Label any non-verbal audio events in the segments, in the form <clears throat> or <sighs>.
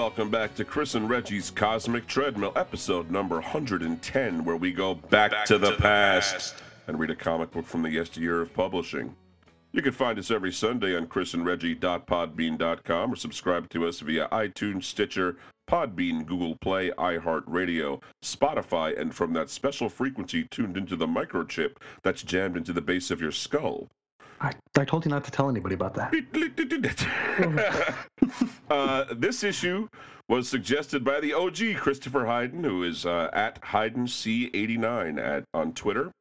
welcome back to Chris and Reggie's Cosmic Treadmill, episode number 110, where we go back, back to, the, to past the past and read a comic book from the yesteryear of publishing. You can find us every Sunday on chrisandreggie.podbean.com or subscribe to us via iTunes, Stitcher, Podbean, Google Play, iHeartRadio, Spotify, and from that special frequency tuned into the microchip that's jammed into the base of your skull. I, I told you not to tell anybody about that. <laughs> uh, this issue was suggested by the OG Christopher Hayden, who is uh, at HaydenC89 at on Twitter,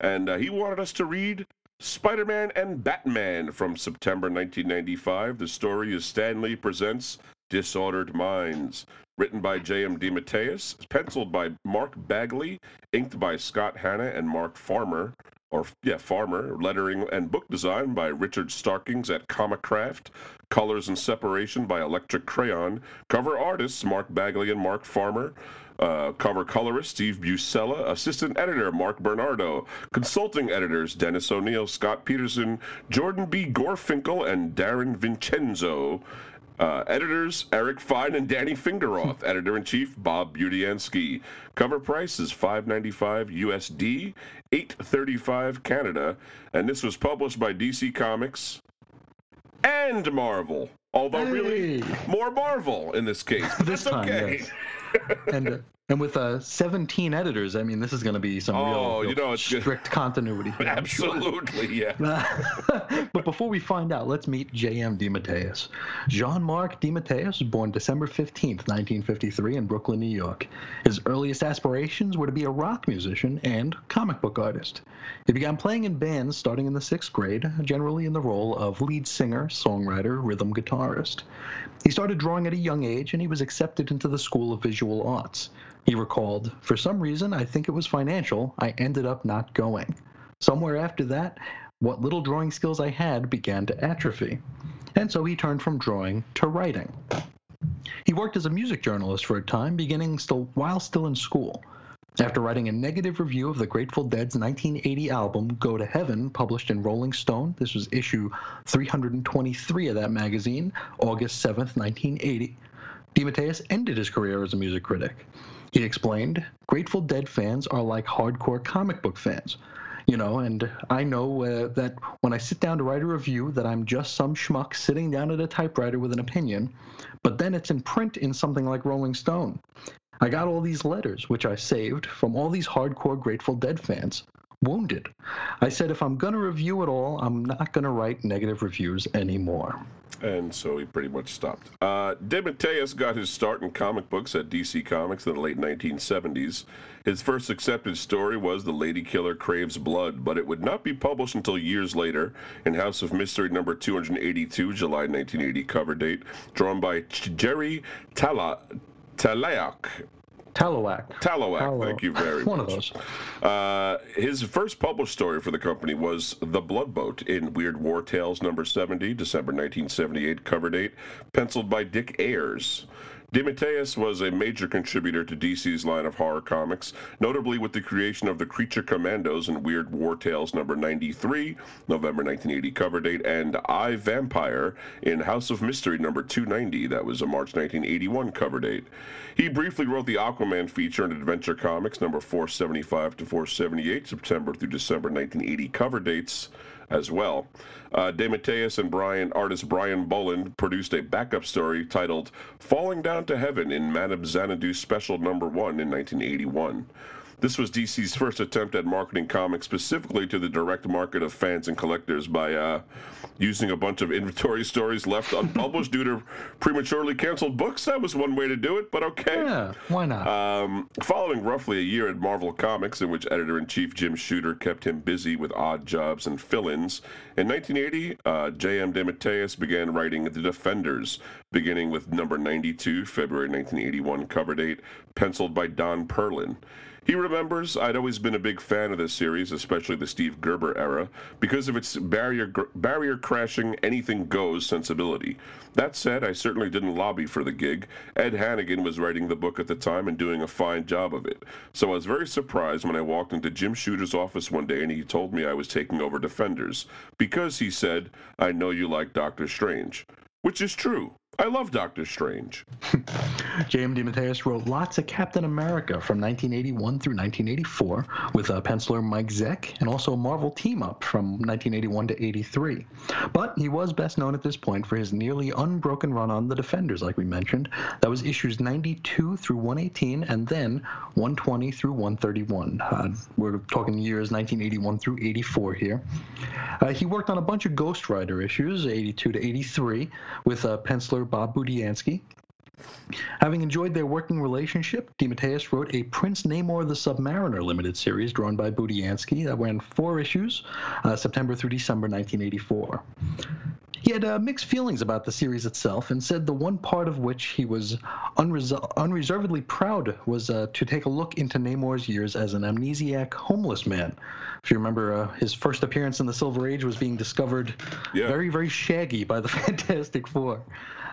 and uh, he wanted us to read Spider-Man and Batman from September 1995. The story is Stan Lee presents Disordered Minds, written by J.M. DeMatteis, penciled by Mark Bagley, inked by Scott Hanna and Mark Farmer or yeah, Farmer, lettering and book design by Richard Starkings at Comicraft, colors and separation by Electric Crayon, cover artists Mark Bagley and Mark Farmer, uh, cover colorist Steve Buscella, assistant editor Mark Bernardo, consulting editors Dennis O'Neil, Scott Peterson, Jordan B. Gorfinkel, and Darren Vincenzo. Uh, editors Eric Fine and Danny Fingeroth. <laughs> Editor in chief Bob Budiansky. Cover price is 5.95 USD, 8.35 Canada, and this was published by DC Comics and Marvel. Although hey. really more Marvel in this case. But this that's time, okay. Yes. <laughs> and uh, and with uh, 17 editors, I mean, this is going to be some oh, real, you know, it's strict good. continuity. <laughs> Absolutely, sure. yeah. <laughs> but before we find out, let's meet J.M. DeMatteis. Jean-Marc DeMatteis was born December 15th, 1953 in Brooklyn, New York. His earliest aspirations were to be a rock musician and comic book artist. He began playing in bands starting in the sixth grade, generally in the role of lead singer, songwriter, rhythm guitarist. He started drawing at a young age and he was accepted into the School of Visual Arts. He recalled, For some reason, I think it was financial, I ended up not going. Somewhere after that, what little drawing skills I had began to atrophy. And so he turned from drawing to writing. He worked as a music journalist for a time, beginning still while still in school. After writing a negative review of the Grateful Dead's 1980 album Go to Heaven, published in Rolling Stone, this was issue 323 of that magazine, August 7, 1980, DeMatteis ended his career as a music critic. He explained, Grateful Dead fans are like hardcore comic book fans. You know, and I know uh, that when I sit down to write a review that I'm just some schmuck sitting down at a typewriter with an opinion, but then it's in print in something like Rolling Stone. I got all these letters, which I saved, from all these hardcore Grateful Dead fans. Wounded. I said, if I'm going to review it all, I'm not going to write negative reviews anymore and so he pretty much stopped. Uh, DeMatteis got his start in comic books at DC Comics in the late 1970s. His first accepted story was The Lady Killer Craves Blood, but it would not be published until years later in House of Mystery number 282, July 1980 cover date, drawn by Jerry Tala- Talayak Tallowack. Tallowack, thank you very One <laughs> much. One of those. Uh, his first published story for the company was The Blood Boat in Weird War Tales number 70, December 1978 cover date, penciled by Dick Ayers. DeMatteis was a major contributor to DC's line of horror comics, notably with the creation of the Creature Commandos in Weird War Tales number 93, November 1980 cover date, and I Vampire in House of Mystery number 290, that was a March 1981 cover date. He briefly wrote the Aquaman feature in Adventure Comics number 475 to 478, September through December 1980 cover dates as well. Uh, DeMatteis and Brian artist Brian Bolland produced a backup story titled "Falling Down to Heaven" in Madame Xanadu Special Number One in 1981. This was DC's first attempt at marketing comics specifically to the direct market of fans and collectors by uh, using a bunch of inventory <laughs> stories left unpublished due to prematurely canceled books. That was one way to do it, but okay. Yeah, why not? Um, following roughly a year at Marvel Comics, in which editor in chief Jim Shooter kept him busy with odd jobs and fill ins, in 1980, uh, J.M. DeMatteis began writing The Defenders, beginning with number 92, February 1981 cover date, penciled by Don Perlin. He remembers, I'd always been a big fan of this series, especially the Steve Gerber era, because of its barrier, barrier crashing, anything goes sensibility. That said, I certainly didn't lobby for the gig. Ed Hannigan was writing the book at the time and doing a fine job of it. So I was very surprised when I walked into Jim Shooter's office one day and he told me I was taking over Defenders, because he said, I know you like Doctor Strange. Which is true. I love Doctor Strange. <laughs> J.M. DeMatteis wrote lots of Captain America from 1981 through 1984 with uh, penciler Mike Zeck and also a Marvel team up from 1981 to 83. But he was best known at this point for his nearly unbroken run on The Defenders, like we mentioned. That was issues 92 through 118 and then 120 through 131. Uh, we're talking years 1981 through 84 here. Uh, he worked on a bunch of Ghost Rider issues, 82 to 83, with uh, penciler Bob Budiansky. Having enjoyed their working relationship, DeMatteis wrote a Prince Namor the Submariner limited series drawn by Budiansky that ran four issues, uh, September through December 1984. He had uh, mixed feelings about the series itself and said the one part of which he was unresol- unreservedly proud was uh, to take a look into Namor's years as an amnesiac homeless man. If you remember, uh, his first appearance in the Silver Age was being discovered Yeah. very, very shaggy by the <laughs> Fantastic Four.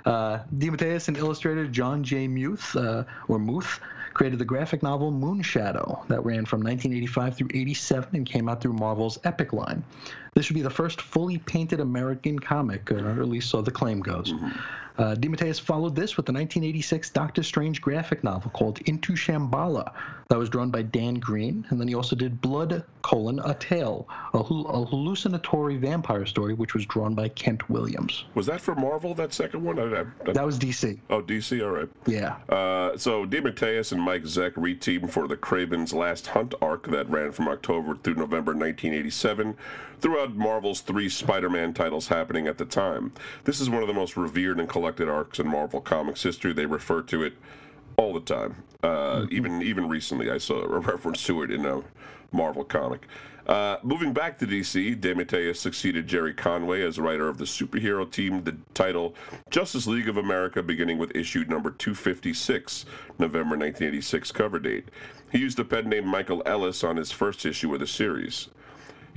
Uh, DeMatteis and illustrator Jon J. Muth, uh, or Muth, created the graphic novel Moonshadow that ran from 1985 through 87 and came out through Marvel's Epic line. This would be the first fully painted American comic, uh, or at least so the claim goes. Uh, DeMatteis followed this with the 1986 Doctor Strange graphic novel called Into Shamballa that was drawn by Dan Green, and then he also did Blood, colon, A Tale, a, hal- a hallucinatory vampire story, which was drawn by Kent Williams. Was that for Marvel, that second one? I, I, I- That was DC. oh, DC? All right. Yeah. Uh, so DeMatteis and Mike Zeck reteamed for the Kraven's Last Hunt arc that ran from October through November 1987 throughout Marvel's three Spider-Man titles happening at the time. This is one of the most revered and collected arcs in Marvel Comics history. They refer to it all the time. Uh, Even even recently, I saw a <laughs> reference to it in a Marvel comic. Uh, moving back to DC, DeMatteis succeeded Gerry Conway as writer of the superhero team, the title Justice League of America, beginning with issue number 256, November 1986 cover date. He used the pen name Michael Ellis on his first issue of the series.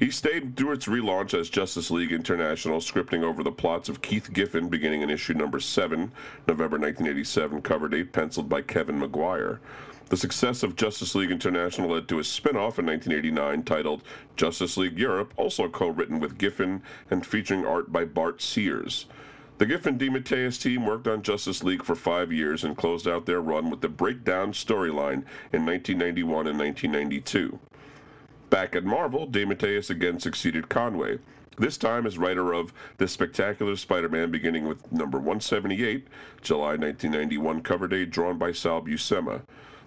He stayed through its relaunch as Justice League International, scripting over the plots of Keith Giffen beginning in issue number 7, November 1987, cover date penciled by Kevin Maguire. The success of Justice League International led to a spin off in 1989 titled Justice League Europe, also co written with Giffen and featuring art by Bart Sears. The Giffen DeMatteis team worked on Justice League for five years and closed out their run with the Breakdown storyline in 1991 and 1992. Back at Marvel, DeMatteis again succeeded Conway, this time as writer of The Spectacular Spider-Man beginning with number 178, July 1991 cover date drawn by Sal Buscema.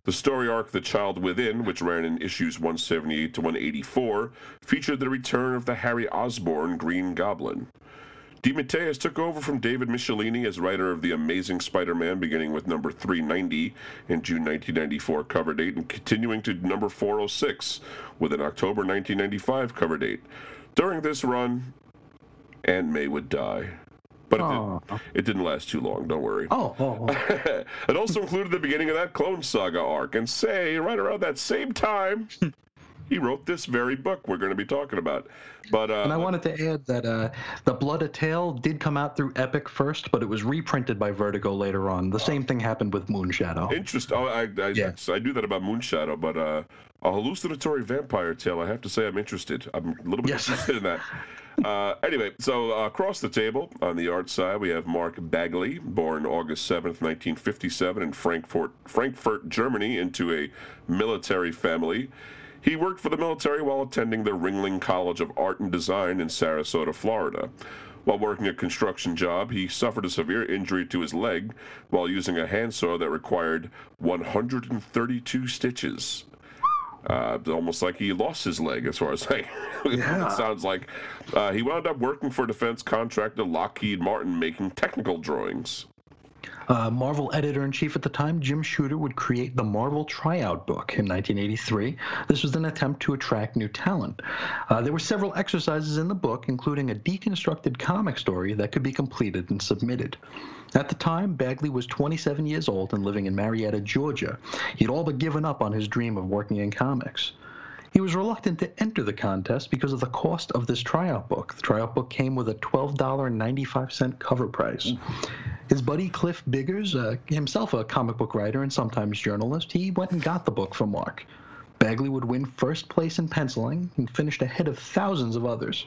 The story arc The Child Within, which ran in issues 178 to 184, featured the return of the Harry Osborn Green Goblin. DeMatteis took over from David Michelinie as writer of The Amazing Spider-Man beginning with number 390 in June 1994 cover date and continuing to number 406 with an October 1995 cover date. During this run, Aunt May would die. But it, did, it didn't last too long, don't worry. Oh, oh, oh. <laughs> it also included the beginning of that Clone Saga arc. And say, right around that same time, <laughs> he wrote this very book we're going to be talking about. But uh, And I wanted to add that uh, the Blood of Tale did come out through Epic first, but it was reprinted by Vertigo later on. The same thing happened with Moonshadow. Interesting. Oh, I, I, Yeah. I knew that about Moonshadow, but uh, a hallucinatory vampire tale. I have to say, I'm interested. I'm a little bit Yes. interested in that. <laughs> Uh, anyway, so uh, across the table on the art side, we have Mark Bagley, born August 7th, 1957, in Frankfurt, Frankfurt, Germany, into a military family. He worked for the military while attending the Ringling College of Art and Design in Sarasota, Florida. While working a construction job, he suffered a severe injury to his leg while using a handsaw that required 132 stitches. Uh, almost like he lost his leg, as far as like <laughs> Yeah. it sounds like. Uh, he wound up working for defense contractor Lockheed Martin, making technical drawings. Uh, Marvel editor in chief at the time, Jim Shooter, would create the Marvel Tryout book in 1983. This was an attempt to attract new talent. Uh, there were several exercises in the book, including a deconstructed comic story that could be completed and submitted. At the time, Bagley was 27 years old and living in Marietta, Georgia. He'd all but given up on his dream of working in comics. He was reluctant to enter the contest because of the cost of this tryout book. The tryout book came with a $12.95 cover price. His buddy Cliff Biggers, uh, himself a comic book writer and sometimes journalist, he went and got the book from Mark. Bagley would win first place in penciling and finished ahead of thousands of others.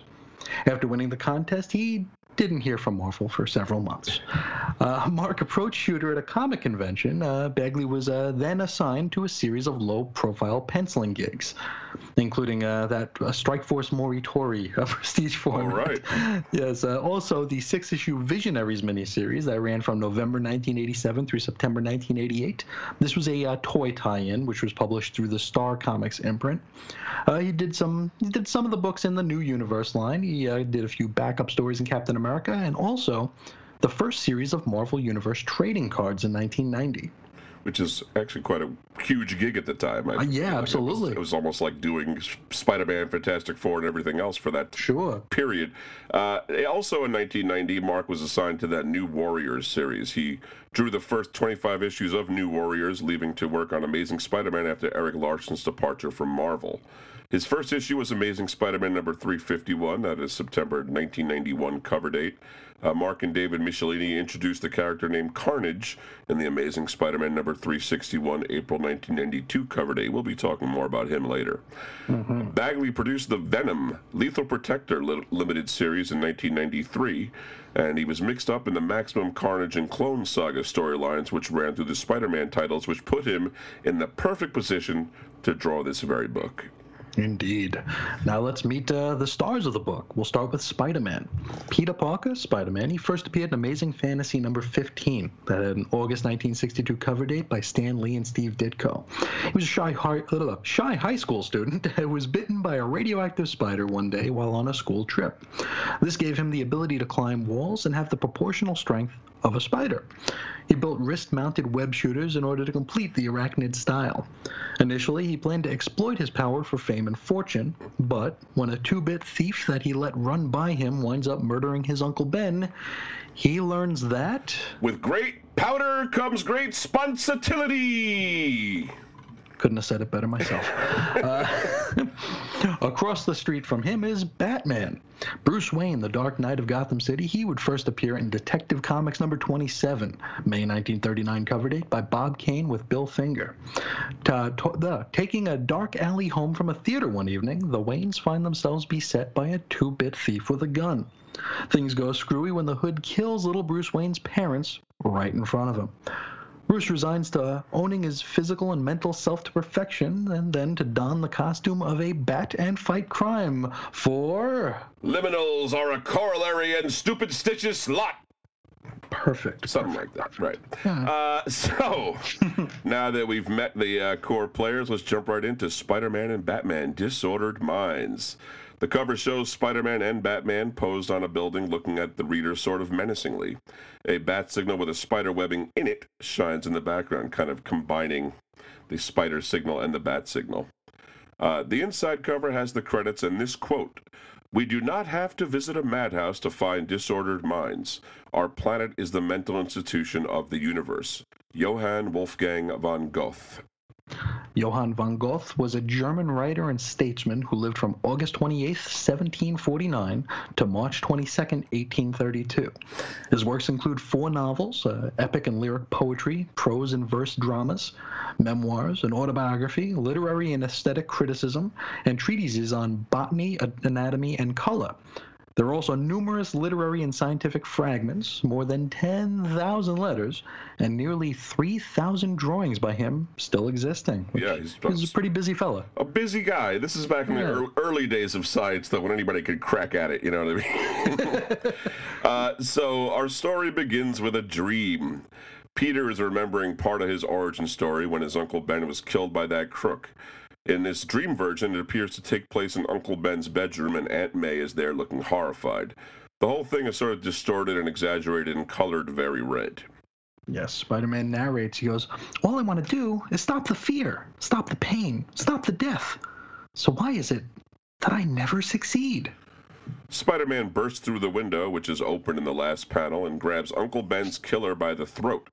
After winning the contest, he didn't hear from Marvel for several months. Uh, Mark approached Shooter at a comic convention. Uh, Bagley was uh, then assigned to a series of low profile penciling gigs, including uh, that uh, Strike Force Morituri, <laughs> a prestige format. All right. <laughs> yes, uh, also the six issue Visionaries miniseries that ran from November 1987 through September 1988. This was a toy tie in, which was published through the Star Comics imprint. he did some he did some of the books in the New Universe line. He did a few backup stories in Captain America, and also the first series of Marvel Universe trading cards in 1990. Which is actually quite a huge gig at the time. Uh, yeah, like absolutely. It was, it was, almost like doing Spider-Man, Fantastic Four, and everything else for that sure period. Uh, also in 1990, Mark was assigned to that New Warriors series. He drew the first 25 issues of New Warriors, leaving to work on Amazing Spider-Man after Erik Larsen's departure from Marvel. His first issue was Amazing Spider-Man number 351. That is September 1991 cover date. Uh, Mark and David Michelinie introduced the character named Carnage in the Amazing Spider-Man number 361, April 1992 cover date. We'll be talking more about him later. Mm-hmm. Bagley produced the Venom Lethal Protector li- limited series in 1993, and he was mixed up in the Maximum Carnage and Clone Saga storylines, which ran through the Spider-Man titles, which put him in the perfect position to draw this very book. Indeed. Now let's meet uh, the stars of the book. We'll start with Spider Man. Peter Parker, Spider Man, he first appeared in Amazing Fantasy number 15, that had an August 1962 cover date by Stan Lee and Steve Ditko. He was a shy, high, uh, shy high school student <laughs> who was bitten by a radioactive spider one day while on a school trip. This gave him the ability to climb walls and have the proportional strength of a spider. He built wrist mounted web shooters in order to complete the arachnid style. Initially, he planned to exploit his power for fame and fortune, but when a two bit thief that he let run by him winds up murdering his Uncle Ben, he learns that. With great powder comes great sponsibility! Couldn't have said it better myself. <laughs> uh, <laughs> across the street from him is Batman. Bruce Wayne, the Dark Knight of Gotham City, he would first appear in Detective Comics number 27, May 1939 cover date by Bob Kane with Bill Finger. The, taking a dark alley home from a theater one evening, the Waynes find themselves beset by a two bit thief with a gun. Things go screwy when the hood kills little Bruce Wayne's parents right in front of him. Bruce resigns to owning his physical and mental self to perfection and then to don the costume of a bat and fight crime for. Liminals are a corollary and stupid stitches lot. Perfect. Something perfect, like that, right. Yeah. Uh, so, <laughs> now that we've met the uh, core players, let's jump right into Spider Man and Batman Disordered Minds. The cover shows Spider Man and Batman posed on a building looking at the reader sort of menacingly. A bat signal with a spider webbing in it shines in the background, kind of combining the spider signal and the bat signal. Uh, the inside cover has the credits and this quote We do not have to visit a madhouse to find disordered minds. Our planet is the mental institution of the universe. Johann Wolfgang von Goethe. Johann von Goethe was a German writer and statesman who lived from August 28, 1749 to March 22, 1832. His works include four novels, uh, epic and lyric poetry, prose and verse dramas, memoirs, an autobiography, literary and aesthetic criticism, and treatises on botany, anatomy, and color. There are also numerous literary and scientific fragments, more than 10,000 letters, and nearly 3,000 drawings by him still existing. Yeah, he's, he's, a pretty busy fella. A busy guy. This is back in yeah. the early days of science, though, when anybody could crack at it, you know what I mean? <laughs> uh, so, our story begins with a dream. Peter is remembering part of his origin story when his Uncle Ben was killed by that crook. In this dream version, it appears to take place in Uncle Ben's bedroom, and Aunt May is there looking horrified. The whole thing is sort of distorted and exaggerated and colored very red. Yes, Spider Man narrates. He goes, All I want to do is stop the fear, stop the pain, stop the death. So why is it that I never succeed? Spider Man bursts through the window, which is open in the last panel, and grabs Uncle Ben's killer by the throat.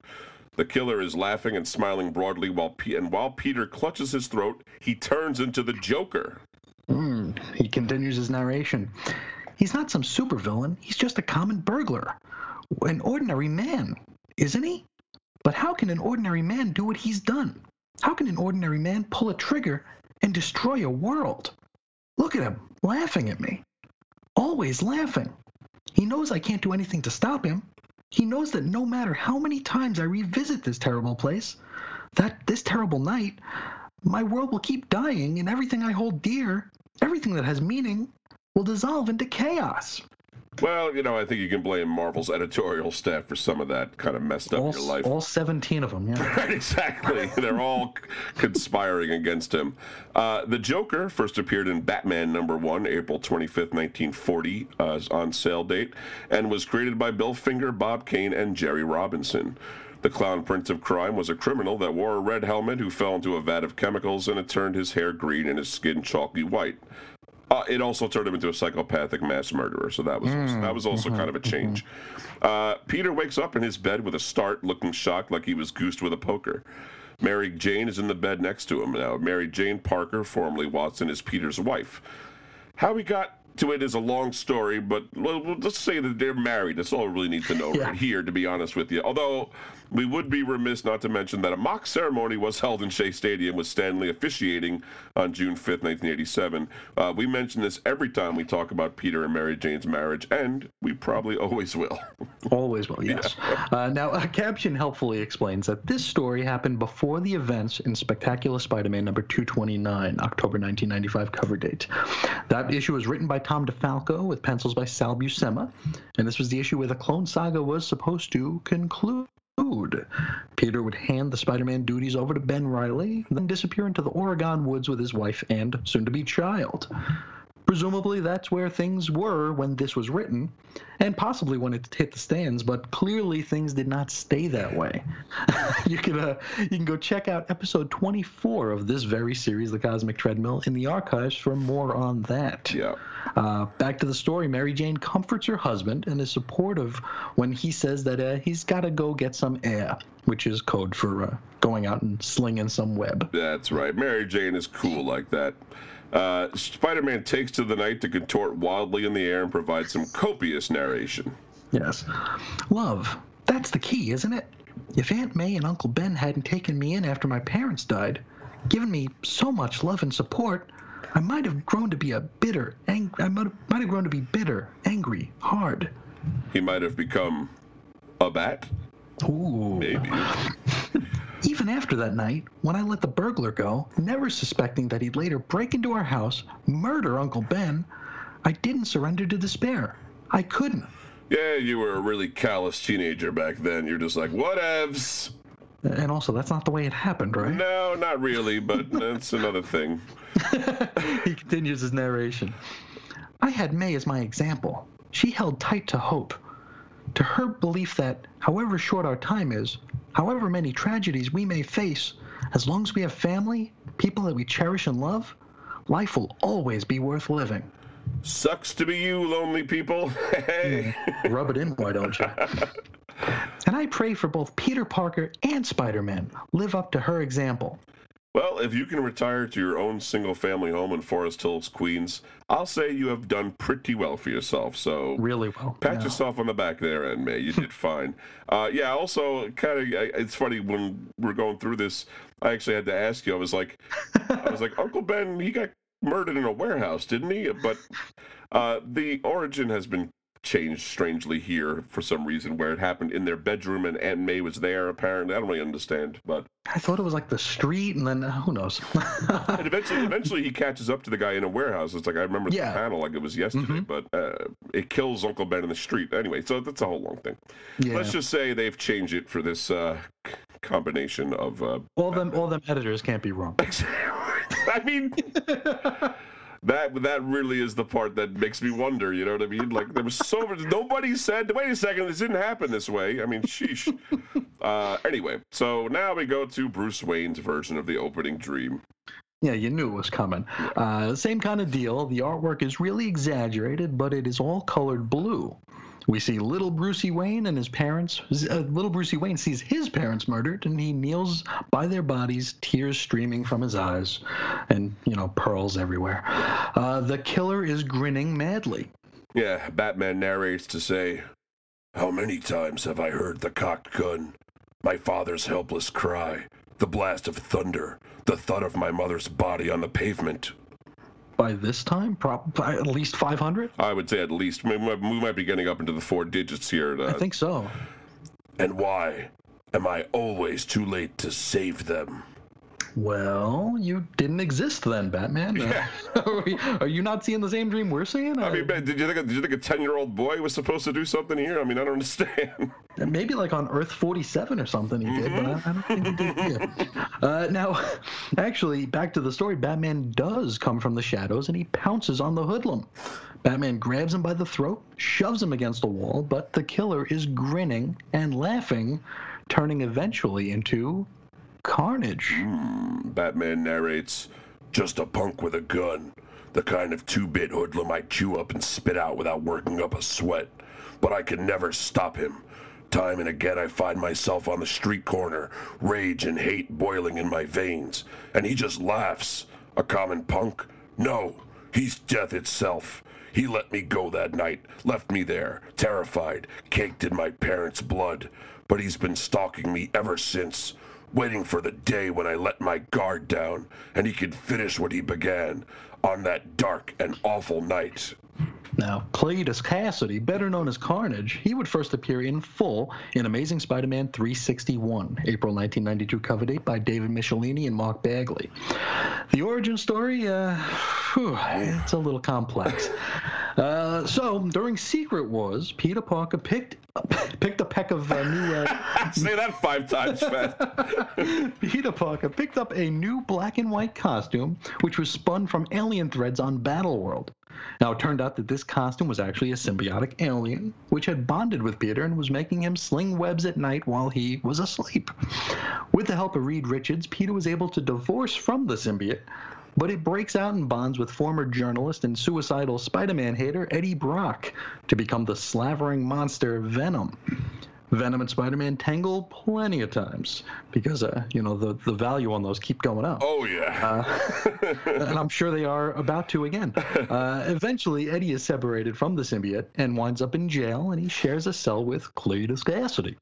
The killer is laughing and smiling broadly, while P- and while Peter clutches his throat, he turns into the Joker. Mm, he continues his narration. He's not some supervillain. He's just a common burglar, an ordinary man, isn't he? But how can an ordinary man do what he's done? How can an ordinary man pull a trigger and destroy a world? Look at him, laughing at me. Always laughing. He knows I can't do anything to stop him. He knows that no matter how many times I revisit this terrible place, that this terrible night, my world will keep dying and everything I hold dear, everything that has meaning, will dissolve into chaos. Well, you know, I think you can blame Marvel's editorial staff for some of that kind of messed up all, your life. All 17 of them, yeah. <laughs> Right, exactly. <laughs> They're all conspiring against him. Uh, the Joker first appeared in Batman number one, April 25th, 1940, uh, on sale date, and was created by Bill Finger, Bob Kane, and Jerry Robinson. The clown prince of crime was a criminal that wore a red helmet who fell into a vat of chemicals and it turned his hair green and his skin chalky white. Uh, it also turned him into a psychopathic mass murderer, so that was mm, that was also mm-hmm, kind of a change. Mm-hmm. Uh, Peter wakes up in his bed with a start, looking shocked, like he was goosed with a poker. Mary Jane is in the bed next to him now. Mary Jane Parker, formerly Watson, is Peter's wife. How he got to it is a long story, but let's say that they're married. That's all we really need to know <laughs> yeah. right here, to be honest with you. Although we would be remiss not to mention that a mock ceremony was held in Shea Stadium with Stan Lee officiating on June 5th, 1987. Uh, we mention this every time we talk about Peter and Mary Jane's marriage, and we probably always will. <laughs> always will, yes. Yeah. Uh, now, a caption helpfully explains that this story happened before the events in Spectacular Spider-Man number 229, October 1995 cover date. That issue was written by Tom DeFalco with pencils by Sal Buscema, and this was the issue where the Clone Saga was supposed to conclude. Peter would hand the Spider Man duties over to Ben Reilly, then disappear into the Oregon woods with his wife and soon to be child. Presumably, that's where things were when this was written, and possibly when it hit the stands. But clearly, things did not stay that way. <laughs> you can uh, you can go check out episode 24 of this very series, The Cosmic Treadmill, in the archives for more on that. Yeah. Uh, back to the story. Mary Jane comforts her husband and is supportive when he says that uh, he's got to go get some air, which is code for uh, going out and slinging some web. That's right. Mary Jane is cool like that. Uh, Spider Man takes to the night to contort wildly in the air and provide some copious narration. Yes. Love. That's the key, isn't it? If Aunt May and Uncle Ben hadn't taken me in after my parents died, given me so much love and support, I might have grown to be a bitter, ang- I might have, might have grown to be bitter, angry, hard. He might have become a bat. Ooh. Maybe. <laughs> Even after that night, when I let the burglar go, never suspecting that he'd later break into our house, murder Uncle Ben, I didn't surrender to despair. I couldn't. Yeah, you were a really callous teenager back then. You're just like, whatevs. And also, that's not the way it happened, right? No, not really, but <laughs> that's another thing. <laughs> he continues his narration. I had May as my example. She held tight to hope, to her belief that, however short our time is, however many tragedies we may face, as long as we have family, people that we cherish and love, life will always be worth living. Sucks to be you, lonely people. <laughs> hey. Rub it in, why don't you? <laughs> And I pray for both Peter Parker and Spider Man. Live up to her example. Well, if you can retire to your own single family home in Forest Hills, Queens, I'll say you have done pretty well for yourself. So, really well. Pat yeah. yourself on the back there, and May. You did fine. <laughs> Uh, yeah, also, kind of, it's funny when we're going through this, I actually had to ask you, I was like, I was like, Uncle Ben, he got murdered in a warehouse, didn't he? But uh, the origin has been changed strangely here for some reason where it happened in their bedroom and Aunt May was there apparently. I don't really understand, but I thought it was like the street and then uh, who knows. <laughs> and eventually eventually he catches up to the guy in a warehouse. It's like I remember yeah. the panel like it was yesterday, mm-hmm. but uh, it kills Uncle Ben in the street. Anyway, so that's a whole long thing. Yeah. Let's just say they've changed it for this uh, combination of uh, all them all them editors can't be wrong. <laughs> I mean <laughs> that that really is the part that makes me wonder. You know what I mean? Like there was so much. Nobody said, "Wait a second, this didn't happen this way." I mean, sheesh. <laughs> Uh, anyway, so now we go to Bruce Wayne's version of the opening dream. Yeah, you knew it was coming. Uh, same kind of deal. The artwork is really exaggerated, but it is all colored blue. We see little Brucey Wayne and his parents. Uh, little Brucey Wayne sees his parents murdered, and he kneels by their bodies, tears streaming from his eyes, and you know pearls everywhere. Uh, the killer is grinning madly. Yeah, Batman narrates to say, "How many times have I heard the cocked gun, my father's helpless cry, the blast of thunder, the thud of my mother's body on the pavement?" By this time, prob- at least 500. I would say at least. We might, we might be getting up into the four digits here. I Uh, think so. and why am I always too late to save them? Well, you didn't exist then, Batman. Uh, <laughs> are, we- are you not seeing the same dream we're seeing? I Uh, mean, did you think a, did you think a ten year old boy was supposed to do something here? I mean, I don't understand. <laughs> Maybe like on Earth 47 or something he did, but I, I don't think he did here. Uh, now, actually, back to the story, Batman does come from the shadows and he pounces on the hoodlum. Batman grabs him by the throat, shoves him against the wall, but the killer is grinning and laughing, turning eventually into Carnage. Hmm, Batman narrates, "Just a punk with a gun, the kind of two-bit hoodlum I chew up and spit out without working up a sweat. But I can never stop him." Time and again, I find myself on the street corner, rage and hate boiling in my veins, and he just laughs. A common punk? No, he's death itself. He let me go that night, left me there, terrified, caked in my parents' blood. But he's been stalking me ever since, waiting for the day when I let my guard down and he could finish what he began on that dark and awful night. Now, Cletus Kasady, better known as Carnage, he would first appear in full in Amazing Spider-Man 361, April 1992 cover date by David Michelinie and Mark Bagley. The origin story, uh, <sighs> whew, it's a little complex. Uh, so, during Secret Wars, Peter Parker picked <laughs> picked a peck of uh, new uh, <laughs> Say that five times fast. <laughs> Peter Parker picked up a new black and white costume, which was spun from alien threads on Battleworld. Now, it turned out that this costume was actually a symbiotic alien, which had bonded with Peter and was making him sling webs at night while he was asleep. With the help of Reed Richards, Peter was able to divorce from the symbiote, but it breaks out and bonds with former journalist and suicidal Spider Man hater Eddie Brock to become the slavering monster Venom. Venom and Spider-Man tangle plenty of times because, uh, you know, the, the value on those keep going up. Oh yeah. <laughs> and I'm sure they are about to again. Uh, eventually, Eddie is separated from the symbiote and winds up in jail, and he shares a cell with Cletus Kasady.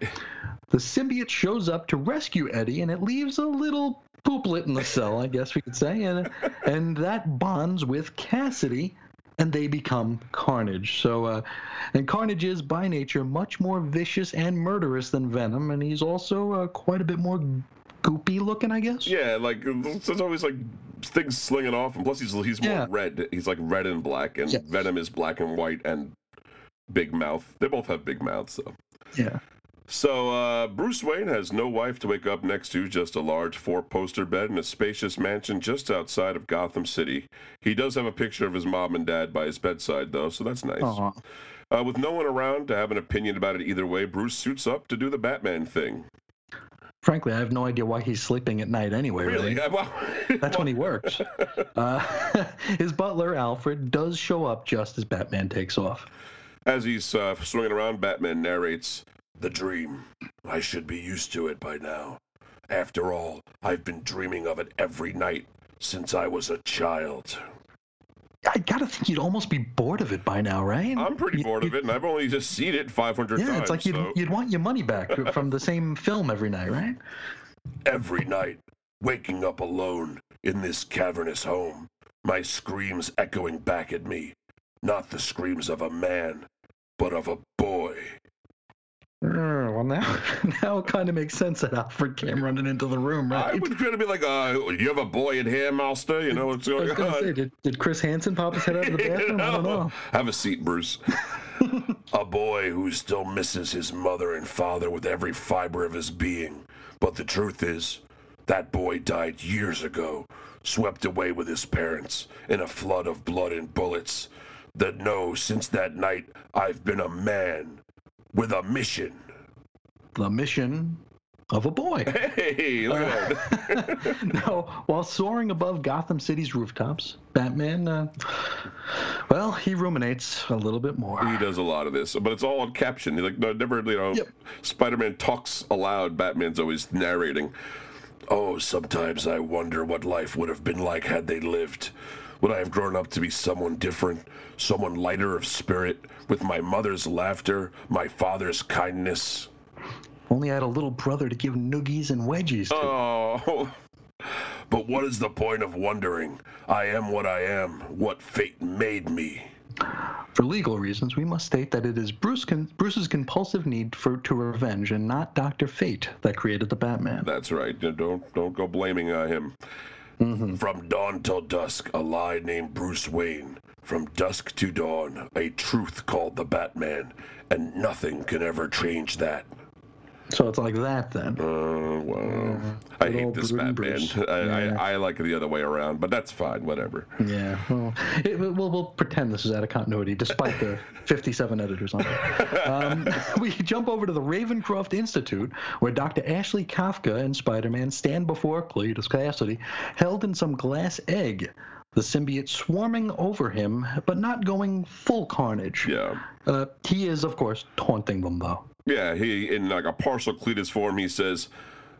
The symbiote shows up to rescue Eddie, and it leaves a little pooplet in the cell, I guess we could say, and and that bonds with Kasady. And they become Carnage. So, uh, and Carnage is by nature much more vicious and murderous than Venom, and he's also uh, quite a bit more goopy looking, I guess. yeah, like there's always like things slinging off, and plus he's he's more Yeah. red. He's like red and black, and Yes. Venom is black and white and big mouth. They both have big mouths, so. Yeah. So, uh, Bruce Wayne has no wife to wake up next to, just a large four poster bed in a spacious mansion just outside of Gotham City. He does have a picture of his mom and dad by his bedside, though, so that's nice. Uh, with no one around to have an opinion about it either way, Bruce suits up to do the Batman thing. Frankly, I have no idea why he's sleeping at night anyway. Really? Really, <laughs> Well, that's when he works. <laughs> Uh, <laughs> his butler Alfred does show up just as Batman takes off. As he's uh, swinging around, Batman narrates The dream. I should be used to it by now. After all, I've been dreaming of it every night since I was a child. I gotta think you'd almost be bored of it by now, right? I'm pretty You- bored of it, and I've only just seen it 500 Yeah, times. it's like you'd, so you'd want your money back <laughs> from the same film every night, right? every night, waking up alone in this cavernous home, my screams echoing back at me. Not the screams of a man, but of a boy. Uh, well, now, <laughs> now it kind of makes sense that Alfred came running into the room, right? I would kind of be like, uh, you have a boy in here, master? You know what's <laughs> going on? say, did, did Chris Hansen pop his head out of the <laughs> bathroom? I don't know. Have a seat, Bruce. a boy who still misses his mother and father with every fiber of his being. But the truth is, that boy died years ago, swept away with his parents in a flood of blood and bullets. That no, since that night, I've been a man with a mission. The mission of a boy. <laughs> Hey, look at that. <laughs> now, while soaring above Gotham City's rooftops, Batman, uh, well, he ruminates a little bit more. He does a lot of this, but it's all on caption. He's like, no, never, you know, Yep. Spider-Man talks aloud. Batman's always narrating. Oh, sometimes I wonder what life would have been like had they lived. Would I have grown up to be someone different, someone lighter of spirit, with my mother's laughter, my father's kindness? Only I had a little brother to give noogies and wedgies to. Oh, <laughs> But what is the point of wondering? I am what I am, what fate made me. For legal reasons, we must state that it is Bruce con- Bruce's compulsive need for to revenge and not Doctor Fate that created the Batman. That's right. Don't don't go blaming uh, him. Mm-hmm. From dawn till dusk, a lie named Bruce Wayne. From dusk to dawn, a truth called the Batman, and nothing can ever change that. So it's like that then. Uh, well, I good hate this Batman. <laughs> I, Yeah. I, I like it the other way around, but that's fine. Whatever. Yeah, well, it, we'll, we'll pretend this is out of continuity, despite the <laughs> 57 editors on it. Um, <laughs> we jump over to the Ravencroft Institute, where Dr. Ashley Kafka and Spider-Man stand before Cletus Kasady, held in some glass egg. The symbiote swarming over him, but not going full carnage. Yeah. Uh, he is, of course, taunting them, though. Yeah, he in like a partial Cletus form, he says,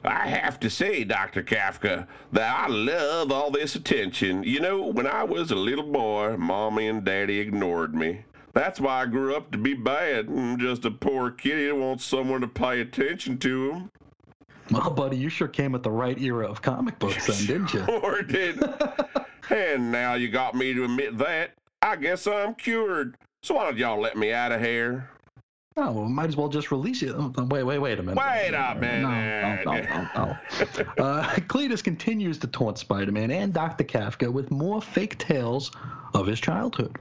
I have to say, Dr. Kafka, that I love all this attention. You know, when I was a little boy, Mommy and Daddy ignored me. That's why I grew up to be bad. I'm just a poor kitty that wants someone to pay attention to him. Well, buddy, you sure came at the right era of comic books then, didn't you? <laughs> Or did. <laughs> and now you got me to admit that. I guess I'm cured. So why don't y'all let me out of here? Oh, well, might as well just release it. Oh, Wait, wait, wait a minute. Wait a minute. no, no, no, no. Uh, <laughs> Cletus continues to taunt Spider-Man and Dr. Kafka with more fake tales of his childhood.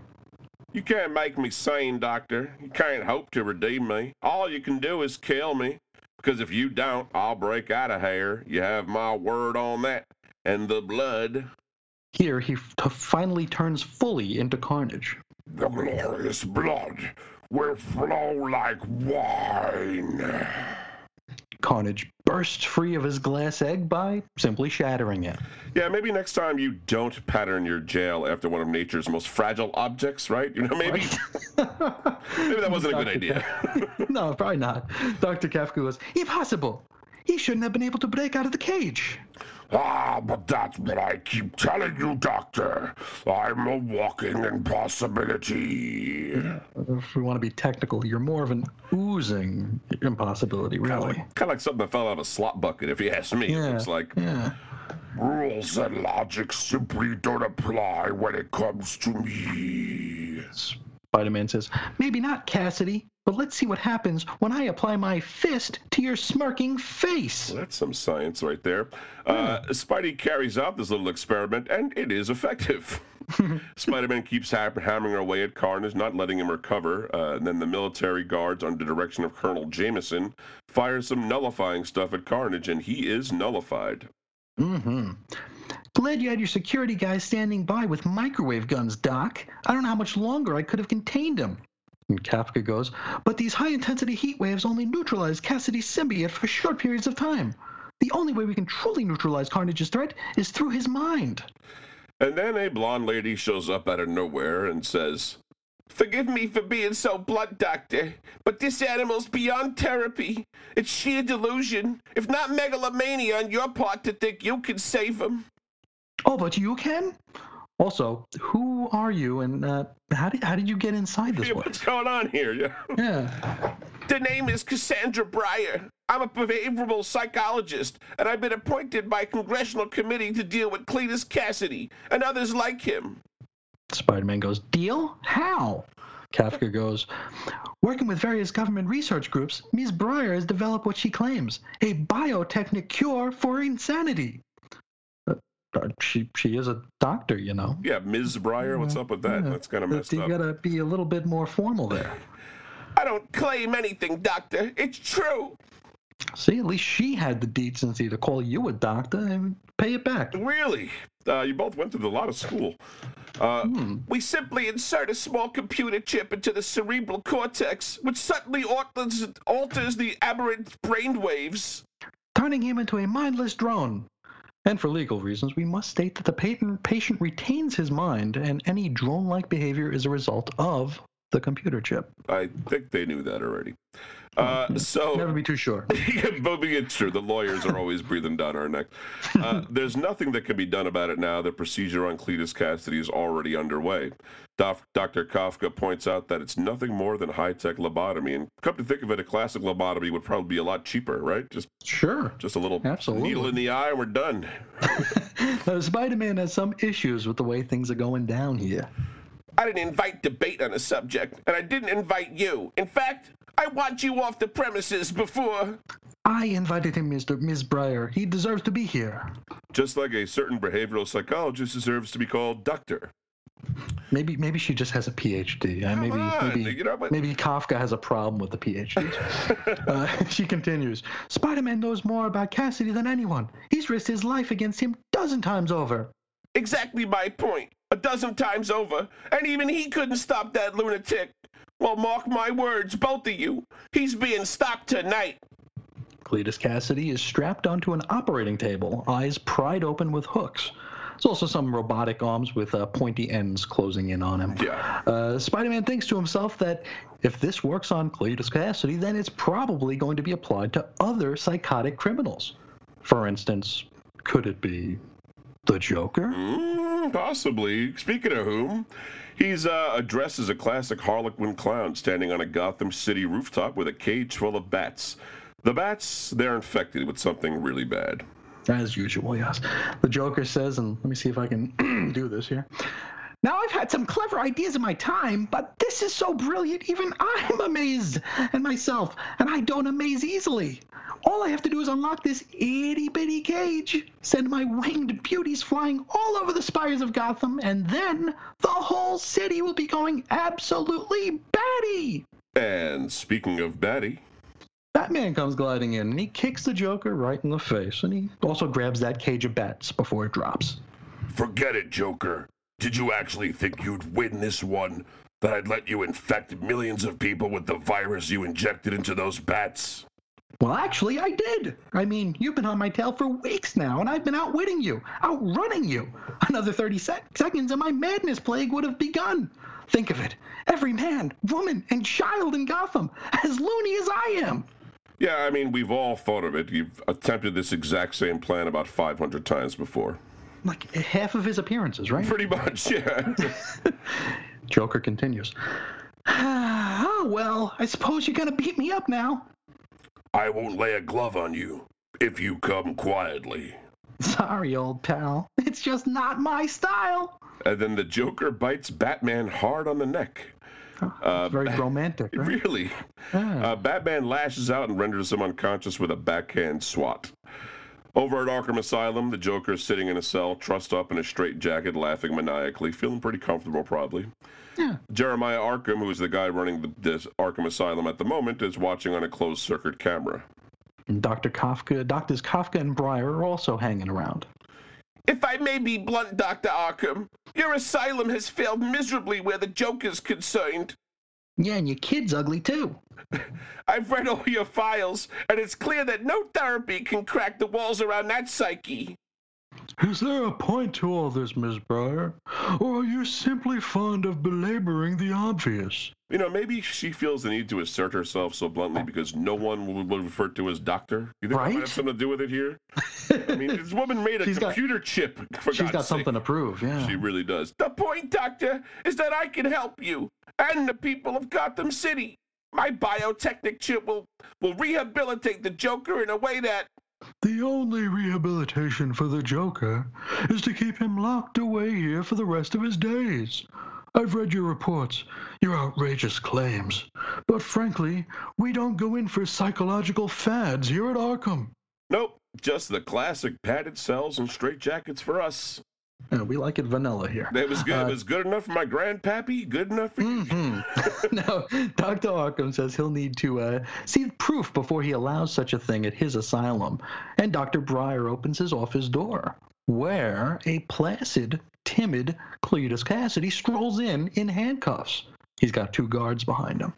You can't make me sane, Doctor. You can't hope to redeem me. All you can do is kill me. Because if you don't, I'll break out of here. You have my word on that. And the blood. Here, he f- finally turns fully into Carnage. The glorious blood will flow like wine. Carnage bursts free of his glass egg by simply shattering it. Yeah, maybe next time you don't pattern your jail after one of nature's most fragile objects, right? You know, maybe <laughs> maybe that wasn't a good idea. <laughs> no, probably not. Dr. Kafka was Impossible! He shouldn't have been able to break out of the cage. Ah, but that's what I keep telling you, Doctor. I'm a walking impossibility. If we want to be technical, you're more of an oozing impossibility, really. Kind of like something that fell out of a slot bucket, if you ask me. Yeah. looks like. Yeah. Rules and logic simply don't apply when it comes to me. Spider Man says, Maybe not, Kasady, but let's see what happens when I apply my fist to your smirking face. That's some science right there. Uh, Spidey carries out this little experiment, and it is effective. <laughs> Spider Man keeps ha- hammering away at Carnage, not letting him recover. Uh, then the military guards, under direction of Colonel Jameson, fire some nullifying stuff at Carnage, and he is nullified. Mm-hmm. Glad you had your security guys standing by with microwave guns, Doc. I don't know how much longer I could have contained him. And Kafka goes, but these high intensity heat waves only neutralize Kasady's symbiote for short periods of time. The only way we can truly neutralize Carnage's threat is through his mind. And then a blonde lady shows up out of nowhere and says, Forgive me for being so blunt, Doctor, but this animal's beyond therapy. It's sheer delusion, if not megalomania on your part to think you can save him. Oh, but you can? Also, who are you and uh, how, did, how did you get inside this Yeah, place? what's going on here? Yeah. Yeah. The name is Cassandra Briar. I'm a behavioral psychologist, and I've been appointed by a congressional committee to deal with Cletus Cassidy and others like him. Spider Man goes, Deal? How? Kafka goes, Working with various government research groups, Ms. Briar has developed what she claims a biotechnic cure for insanity. She, she is a doctor, you know. Yeah, Ms. Briar, what's up with that? Yeah. That's kind of messed you up. gotta be a little bit more formal there. <laughs> I don't claim anything, Doctor. It's true. See, at least she had the decency to call you a doctor and pay it back. Really? Uh, you both went through a lot of school. Uh, We simply insert a small computer chip into the cerebral cortex, which suddenly alters, alters the aberrant brain waves. turning him into a mindless drone. And for legal reasons, we must state that the patient, retains his mind, and any drone like behavior is a result of the computer chip. I think they knew that already. Uh, so Never be too sure. <laughs> but it's true. The lawyers are always breathing down our neck. Uh, <laughs> there's nothing that can be done about it now. The procedure on Cletus Kasady is already underway. Doc, Dr. Kafka points out that it's nothing more than high-tech lobotomy, and come to think of it, a classic lobotomy would probably be a lot cheaper, right? Just Sure. just a little Absolutely. needle in the eye, and we're done. <laughs> Uh, Spider-Man has some issues with the way things are going down here. I didn't invite debate on the subject, and I didn't invite you. In fact, I want you off the premises before. I invited him, Mr. Ms. Briar. He deserves to be here. Just like a certain behavioral psychologist deserves to be called doctor. Maybe maybe she just has a PhD. Uh, Come maybe on, maybe you know, but- maybe Kafka has a problem with the PhD. <laughs> uh, <laughs> she continues. Spider-Man knows more about Kasady than anyone. He's risked his life against him dozen times over. Exactly my point. A dozen times over, and even he couldn't stop that lunatic. Well, mark my words, both of you. He's being stopped tonight. Cletus Kasady is strapped onto an operating table, eyes pried open with hooks. There's also some robotic arms with uh, pointy ends closing in on him. Yeah. Uh, Spider-Man thinks to himself that if this works on Cletus Kasady, then it's probably going to be applied to other psychotic criminals. For instance, could it be the Joker? Mm, possibly. Speaking of whom, he's uh, dressed as a classic Harlequin clown standing on a Gotham City rooftop with a cage full of bats. The bats, they're infected with something really bad. As usual, yes. The Joker says, and let me see if I can <clears throat> do this here. Now, I've had some clever ideas in my time, but this is so brilliant, even I'm amazed and myself, and I don't amaze easily. All I have to do is unlock this itty bitty cage, send my winged beauties flying all over the spires of Gotham, and then the whole city will be going absolutely batty. And speaking of Batty, Batman comes gliding in, and he kicks the Joker right in the face, and he also grabs that cage of bats before it drops. forget it, Joker. Did you actually think you'd win this one? That I'd let you infect millions of people with the virus you injected into those bats? Well, actually, I did. I mean, you've been on my tail for weeks now, and I've been outwitting you, outrunning you. Another 30 sec- seconds, and my madness plague would have begun. Think of it every man, woman, and child in Gotham, as loony as I am. Yeah, I mean, we've all thought of it. You've attempted this exact same plan about 500 times before. Like half of his appearances, right? Pretty much, yeah. <laughs> Joker continues. oh, <sighs> well, I suppose you're going to beat me up now. I won't lay a glove on you if you come quietly. Sorry, old pal. It's just not my style. And then the Joker bites Batman hard on the neck. Uh, Very <laughs> romantic, right? Really? Yeah. Uh, Batman lashes out and renders him unconscious with a backhand swat. Over at Arkham Asylum, the Joker is sitting in a cell, trussed up in a straitjacket, laughing maniacally, feeling pretty comfortable, probably. Yeah. Jeremiah Arkham, who is the guy running the, this Arkham Asylum at the moment, is watching on a closed circuit camera. And Dr. Kafka, Doctors Kafka and Briar are also hanging around. If I may be blunt, Dr. Arkham, your asylum has failed miserably where the Joker's concerned. Yeah, and your kid's ugly too. <laughs> I've read all your files, and it's clear that no therapy can crack the walls around that psyche. Is there a point to all this, Miss Briar? Or are you simply fond of belaboring the obvious? You know, maybe she feels the need to assert herself so bluntly because no one will, refer to as doctor. You think that might have something to do with it here? I mean, this woman made a <laughs> She's got- computer chip. For She's God's got sake. something to prove, yeah. She really does. The point, Doctor, is that I can help you and the people of Gotham City. My biotechnic chip will, will rehabilitate the Joker in a way that. The only rehabilitation for the Joker is to keep him locked away here for the rest of his days. I've read your reports, your outrageous claims, but frankly, we don't go in for psychological fads here at Arkham. Nope, just the classic padded cells and straitjackets for us. <laughs> We like it vanilla here. That was good. Uh, it was good enough for my grandpappy. Good enough for you. Mhm. <laughs> no, Dr. Arkham says he'll need to uh, see proof before he allows such a thing at his asylum. And Dr. Briar opens his office door, where a placid, timid Cletus Kasady strolls in in handcuffs. He's got two guards behind him.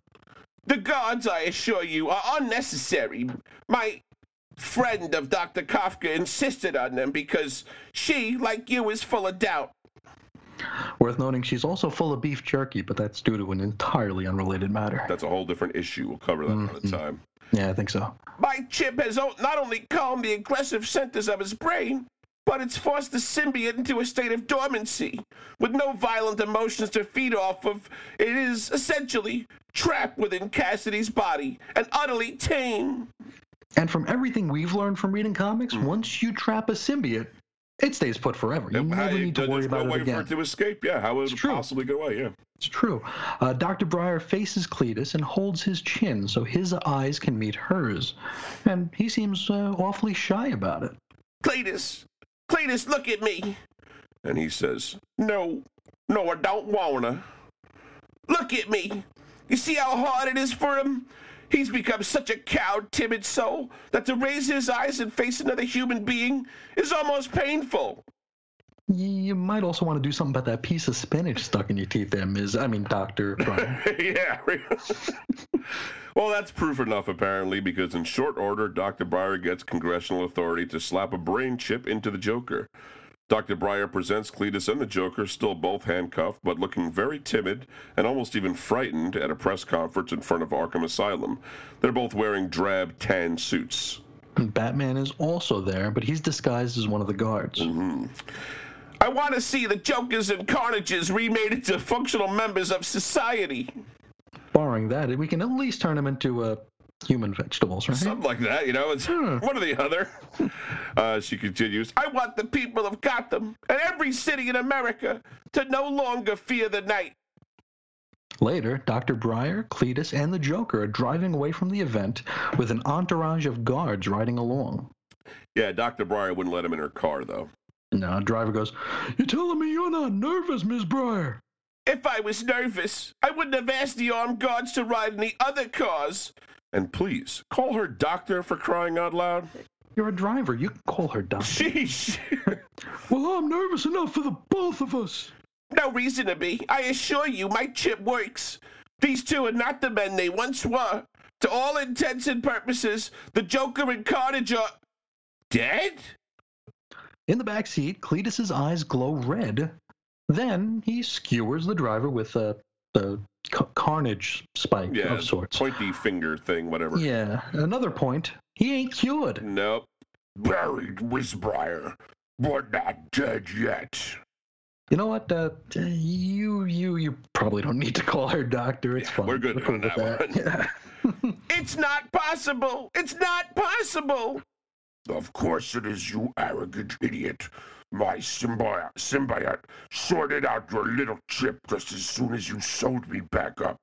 The guards, I assure you, are unnecessary. My friend of Dr. Kafka insisted on them because she, like you, is full of doubt. Worth noting, she's also full of beef jerky, but that's due to an entirely unrelated matter. That's a whole different issue. We'll cover that another Mhm. time. Yeah, I think so. My chip has o- not only calmed the aggressive centers of his brain, but it's forced the symbiote into a state of dormancy. With no violent emotions to feed off of, it is essentially trapped within Kasady's body and utterly tame. And from everything we've learned from reading comics, once you trap a symbiote, it stays put forever. You How- never need to there's worry no about way it for again. it to escape. Yeah, how would it true. possibly get away? Yeah. It's true. Uh, Dr. Briar faces Cletus and holds his chin so his eyes can meet hers. And he seems uh, awfully shy about it. Cletus, Cletus, look at me. And he says, No, no, I don't wanna. Look at me. You see how hard it is for him? He's become such a cowed, timid soul that to raise his eyes and face another human being is almost painful. You might also want to do something about that piece of spinach stuck in your teeth there, Ms. I mean, Dr. <laughs> Yeah. well, that's proof enough, apparently, because in short order, Dr. Briar gets congressional authority to slap a brain chip into the Joker. Dr. Briar presents Cletus and the Joker, still both handcuffed, but looking very timid and almost even frightened at a press conference in front of Arkham Asylum. They're both wearing drab tan suits. Batman is also there, but he's disguised as one of the guards. I want to see the Jokers and Carnages remade into functional members of society. Barring that, we can at least turn him into uh, human vegetables, right? Something like that, you know. It's Hmm. one or the other. <laughs> Uh, she continues. I want the people of Gotham and every city in America to no longer fear the night. Later, Dr. Briar, Cletus, and the Joker are driving away from the event with an entourage of guards riding along. Yeah, Dr. Briar wouldn't let him in her car, though. Now, driver goes, You're telling me you're not nervous, Miss Briar? If I was nervous, I wouldn't have asked the armed guards to ride in the other cars. And please, call her doctor for crying out loud. You're a driver. You can call her doctor. Sheesh. <laughs> Well, I'm nervous enough for the both of us. no reason to be. I assure you, my chip works. These two are not the men they once were. To all intents and purposes, the Joker and Carnage are dead? In the back seat, Cletus's eyes glow red. Then he skewers the driver with a, ca- carnage spike Yeah, of sorts. pointy finger thing, whatever. Yeah, another point. He ain't cured. Nope. Buried, Miss Briar, but not dead yet. You know what? Uh, you you you probably don't need to call her doctor. It's Yeah, fine. we're good We're on with that Yeah. <laughs> It's not possible. It's not possible. Of course it is, you arrogant idiot. My symbiote, symbiote sorted out your little chip just as soon as you sewed me back up.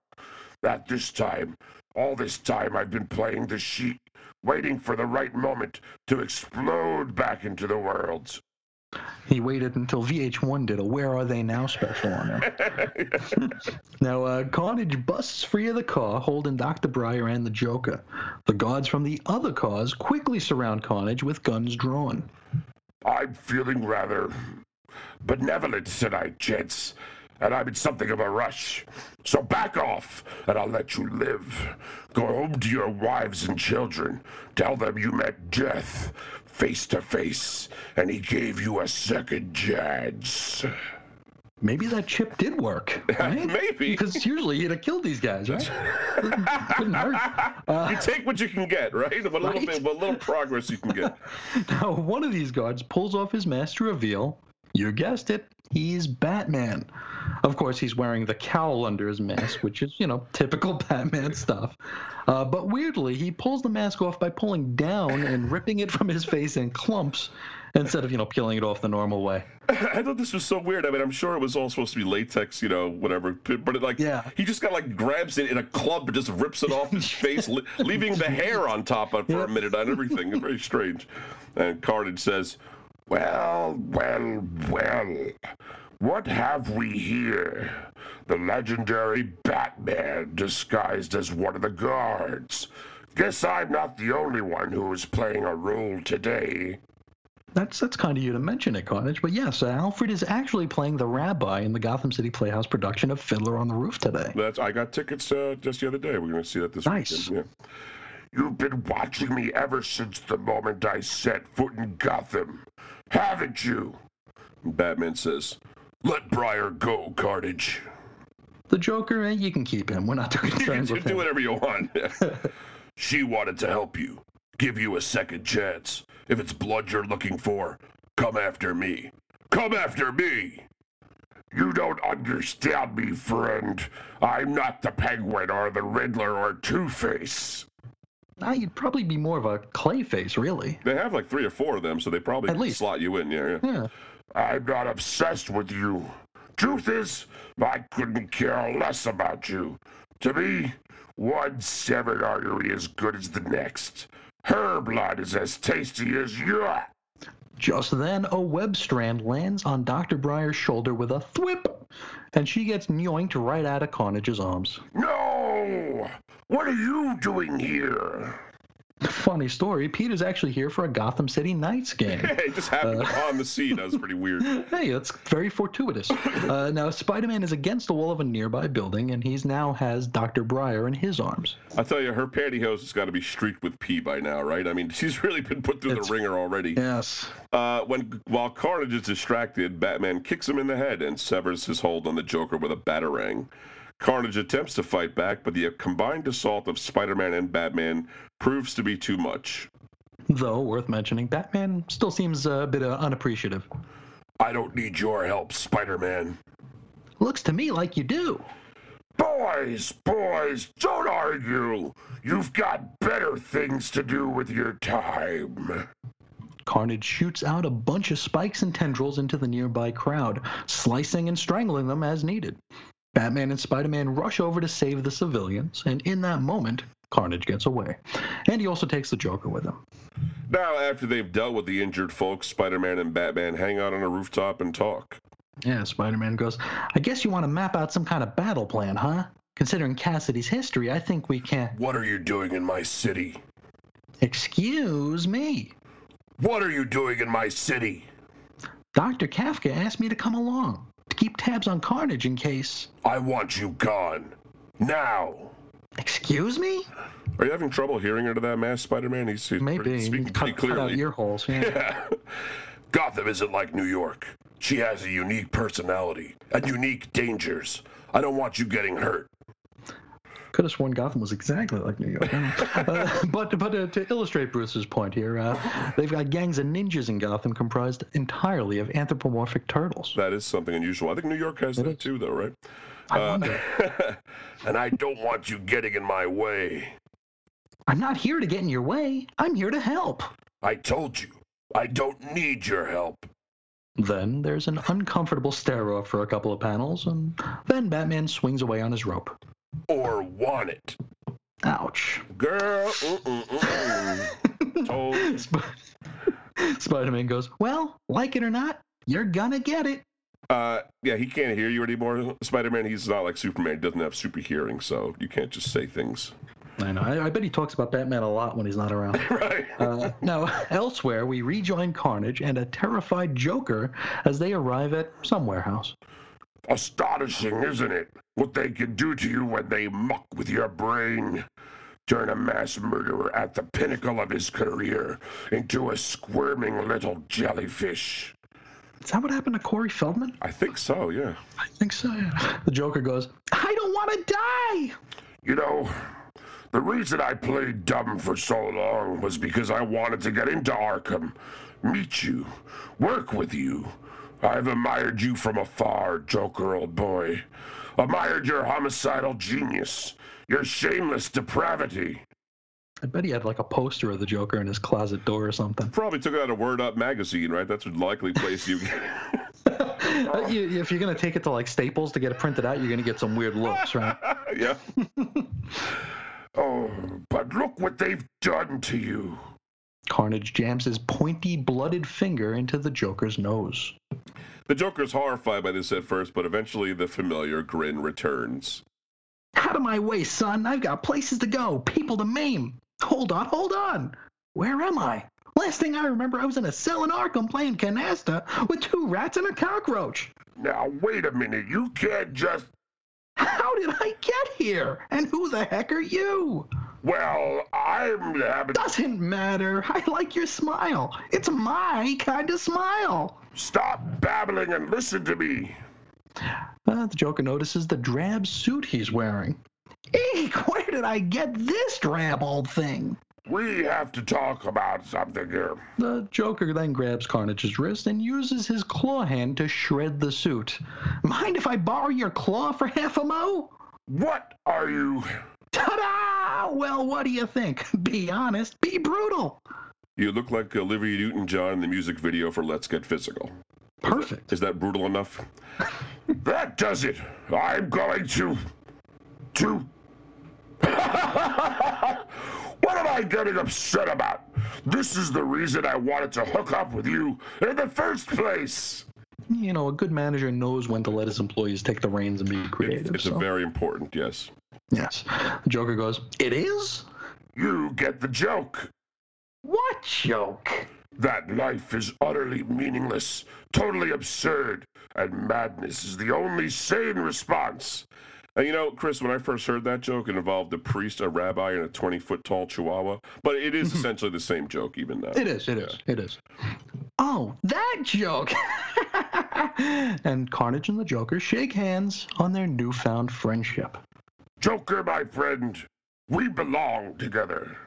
At this time, all this time I've been playing the sheet, waiting for the right moment to explode back into the world. He waited until VH1 did a "Where Are They Now" special on him. <laughs> now, uh, Carnage busts free of the car, holding Dr. Briar and the Joker. The guards from the other cars quickly surround Carnage with guns drawn. I'm feeling rather benevolent tonight, gents, and I'm in something of a rush. So back off, and I'll let you live. Go home to your wives and children. Tell them you met death face to face, and he gave you a second chance. Maybe that chip did work, <laughs> right? Maybe. Because usually he'd have killed these guys, right? <laughs> Couldn't hurt. Uh, You take what you can get, right? What little Right? bit, what little progress you can get. <laughs> Now, one of these guards pulls off his mask to reveal, you guessed it, he's Batman. Of course, he's wearing the cowl under his mask, which is, you know, typical Batman stuff. Uh, but weirdly, he pulls the mask off by pulling down and ripping it from his face in clumps <laughs> instead of, you know, peeling it off the normal way. <laughs> I thought this was so weird. I mean, I'm sure it was all supposed to be latex, you know, whatever. But it like, Yeah. he just got like grabs it in a club and just rips it off his <laughs> face, li- leaving the hair on top of it for Yeah. a minute on everything. It's very strange. And Carnage says, "Well, well, well. What have we here? The legendary Batman disguised as one of the guards. Guess I'm not the only one who is playing a role today." That's that's kind of you to mention it, Carnage. But yes, Alfred is actually playing the rabbi in the Gotham City Playhouse production of Fiddler on the Roof today. That's I got tickets uh, just the other day. We're going to see that this Nice. weekend. Yeah. You've been watching me ever since the moment I set foot in Gotham, haven't you? Batman says, Let Briar go, Carnage. The Joker, eh, you can keep him. We're not doing You can do with him. whatever you want. <laughs> she wanted to help you, give you a second chance. If it's blood you're looking for, come after me. Come after me! You don't understand me, friend. I'm not the Penguin or the Riddler or Two Face. Ah, you'd probably be more of a Clayface, really. They have like three or four of them, so they probably At least. slot you in. Yeah, yeah. Yeah. I'm not obsessed with you. Truth is, I couldn't care less about you. To me, one severed artery is good as the next. Her blood is as tasty as your. Just then, a web strand lands on Dr. Briar's shoulder with a thwip, and she gets yoinked right out of Carnage's arms. No! What are you doing here? Funny story, Peter's actually here for a Gotham City Knights game. Hey, just happened on the scene. That was pretty weird. <laughs> Hey, that's very fortuitous. Uh, now, Spider-Man is against the wall of a nearby building, and he's now has Dr. Briar in his arms. I tell you, her pantyhose has got to be streaked with pee by now, right? I mean, <laughs> she's really been put through It's- the ringer already. Yes. Uh, when while Carnage is distracted, Batman kicks him in the head and severs his hold on the Joker with a batarang. Carnage attempts to fight back, but the combined assault of Spider-Man and Batman proves to be too much. Though, worth mentioning, Batman still seems a bit uh, unappreciative. I don't need your help, Spider-Man. Looks to me like you do. Boys, boys, don't argue. You've got better things to do with your time. Carnage shoots out a bunch of spikes and tendrils into the nearby crowd, slicing and strangling them as needed. Batman and Spider Man rush over to save the civilians, and in that moment, Carnage gets away. And he also takes the Joker with him. Now, after they've dealt with the injured folks, Spider-Man and Batman hang out on a rooftop and talk. Yeah, Spider Man goes, I guess you want to map out some kind of battle plan, huh? Considering Kasady's history, I think we can. What are you doing in my city? Excuse me. What are you doing in my city? Dr. Kafka asked me to come along to keep tabs on Carnage in case. I want you gone. Now. Excuse me? Are you having trouble hearing into that mask, Spider-Man? He's, he's Maybe. pretty, speaking cut, pretty cut out clearly. ear holes. Yeah. <laughs> Yeah. Gotham isn't like New York. She has a unique personality and unique dangers. I don't want you getting hurt. Could have sworn Gotham was exactly like New York. <laughs> uh, but but uh, to illustrate Bruce's point here, uh, they've got gangs of ninjas in Gotham comprised entirely of anthropomorphic turtles. That is something unusual. I think New York has that is. too, though, right? I Uh, wonder. <laughs> and I don't want you getting in my way. I'm not here to get in your way. I'm here to help. I told you, I don't need your help. Then there's an uncomfortable stare off for a couple of panels, and then Batman swings away on his rope. Or want it. Ouch. Girl, <laughs> mm-mm, mm-mm. told Sp- Spider-Man goes, "Well, like it or not, you're gonna get it." Uh, yeah, he can't hear you anymore. Spider-Man, he's not like Superman. He doesn't have super hearing, so you can't just say things. I know. I, I bet he talks about Batman a lot when he's not around. <laughs> Right. Uh, now, elsewhere, we rejoin Carnage and a terrified Joker as they arrive at some warehouse. Astonishing, isn't it? What they can do to you when they muck with your brain. Turn a mass murderer at the pinnacle of his career into a squirming little jellyfish. Is that what happened to Corey Feldman? I think so, yeah. I think so, yeah. The Joker goes, I don't want to die! You know, the reason I played dumb for so long was because I wanted to get into Arkham, meet you, work with you. I've admired you from afar, Joker, old boy. Admired your homicidal genius, your shameless depravity. I bet he had like a poster of the Joker in his closet door or something. Probably took it out of Word Up magazine, right? That's a likely place you. <laughs> <laughs> If you're going to take it to like Staples to get it printed out, you're going to get some weird looks, right? <laughs> yeah. oh, but look what they've done to you. Carnage jams his pointy, blooded finger into the Joker's nose. The Joker's horrified by this at first, but eventually the familiar grin returns. Out of my way, son. I've got places to go, people to maim. Hold on, hold on. Where am I? Last thing I remember, I was in a cell in Arkham playing canasta with two rats and a cockroach. Now, wait a minute. You can't just. How did I get here? And who the heck are you? Well, I'm having. Doesn't matter. I like your smile. It's my kind of smile. Stop babbling and listen to me. Uh, the Joker notices the drab suit he's wearing. Eek, <laughs> where did I get this drab old thing? We have to talk about something here. The Joker then grabs Carnage's wrist and uses his claw hand to shred the suit. Mind if I borrow your claw for half a mo? What are you? Ta-da! Well, what do you think? <laughs> Be honest, be brutal. You look like Olivia Newton-John in the music video for "Let's Get Physical." Perfect. Is that brutal enough? <laughs> that does it. I'm going to. To. <laughs> what am I getting upset about? This is the reason I wanted to hook up with you in the first place. You know, a good manager knows when to let his employees take the reins and be creative. It's so- very important, yes. yes. The Joker goes, It is? You get the joke. What joke? That life is utterly meaningless, totally absurd, and madness is the only sane response. And you know, Chris, when I first heard that joke, it involved a priest, a rabbi, and a 20 foot tall chihuahua. But it is mm-hmm. essentially the same joke, even now. It is, it is, it is. Oh, that joke! <laughs> and Carnage and the Joker shake hands on their newfound friendship. Joker, my friend, we belong together.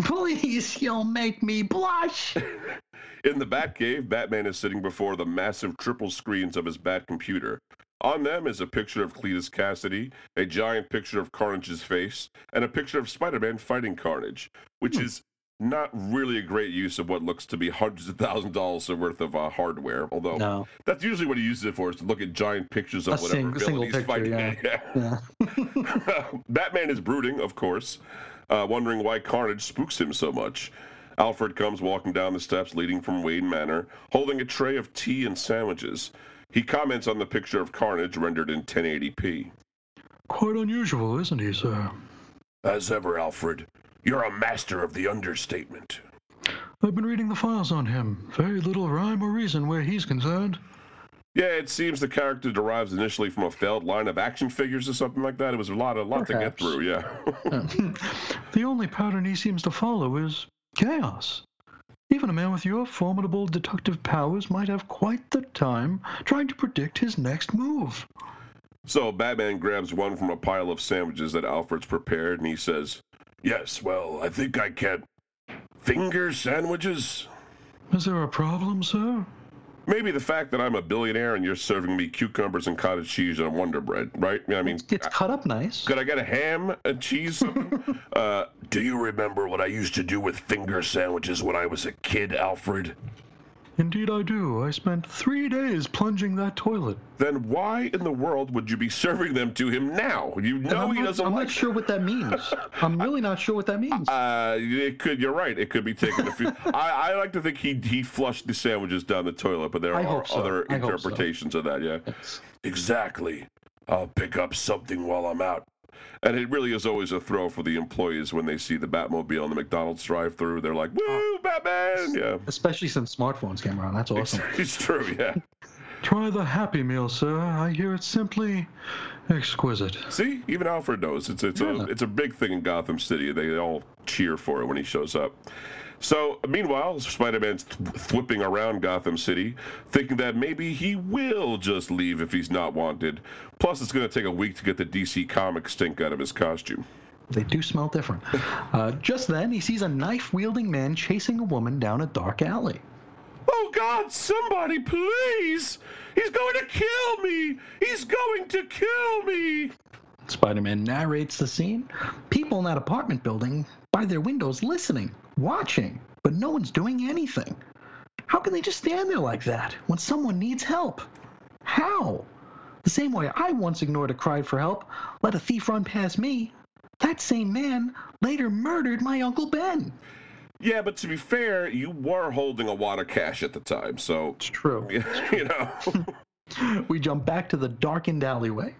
Please, you'll make me blush. <laughs> In the Batcave, Batman is sitting before the massive triple screens of his Bat computer. On them is a picture of Cletus Kasady, a giant picture of Carnage's face, and a picture of Spider Man fighting Carnage, which is not really a great use of what looks to be hundreds of thousands of dollars worth of uh, hardware. Although No. that's usually what he uses it for, is to look at giant pictures of A whatever sing- villain he's picture, fighting. yeah. <laughs> Yeah. <laughs> Batman is brooding, of course, uh, wondering why Carnage spooks him so much. Alfred comes walking down the steps leading from Wayne Manor, holding a tray of tea and sandwiches. He comments on the picture of Carnage rendered in 1080p. Quite unusual, isn't he, sir? As ever, Alfred, you're a master of the understatement. I've been reading the files on him. Very little rhyme or reason where he's concerned. Yeah, it seems the character derives initially from a failed line of action figures or something like that. It was a lot, a lot to get through. Yeah. <laughs> the only pattern he seems to follow is chaos. Even a man with your formidable deductive powers might have quite the time trying to predict his next move. So Batman grabs one from a pile of sandwiches that Alfred's prepared, and he says, "Yes, well, I think I can." Finger sandwiches? Is there a problem, sir? Maybe the fact that I'm a billionaire and you're serving me cucumbers and cottage cheese and Wonder Bread, right? I mean, It's cut up nice. could I get a ham, a cheese, something? <laughs> uh, do you remember what I used to do with finger sandwiches when I was a kid, Alfred? Indeed, I do. I spent three days plunging that toilet. Then why in the world would you be serving them to him now? You know he not, doesn't I'm like not sure what that means. <laughs> I'm really not sure what that means. Uh, it could. You're right. It could be taken. A few, <laughs> I, I like to think he he flushed the sandwiches down the toilet, but there I are so. other I hope so. interpretations of that. Yeah. Exactly. I'll pick up something while I'm out. And it really is always a thrill for the employees when they see the Batmobile in the McDonald's drive-through. They're like, "Woo, oh. Batman!" Yeah. Especially since smartphones came around. That's awesome. <laughs> it's true. Yeah. Try the Happy Meal, sir. I hear it's simply exquisite. See, even Alfred knows it's it's a it's a big thing in Gotham City. They all cheer for it when he shows up. So, meanwhile, Spider-Man's th- whipping around Gotham City, thinking that maybe he will just leave if he's not wanted. Plus, it's going to take a week to get the DC comic stink out of his costume. They do smell different. <laughs> Uh, just then, he sees a knife wielding man chasing a woman down a dark alley. Oh God! Somebody, please! He's going to kill me! He's going to kill me! Spider Man narrates the scene. People in that apartment building by their windows listening, watching, but no one's doing anything. How can they just stand there like that when someone needs help? How? The same way I once ignored a cry for help, let a thief run past me. That same man later murdered my Uncle Ben. Yeah, but to be fair, you were holding a wad of cash at the time, so It's true. <laughs> you know. <laughs> We jump back to the darkened alleyway.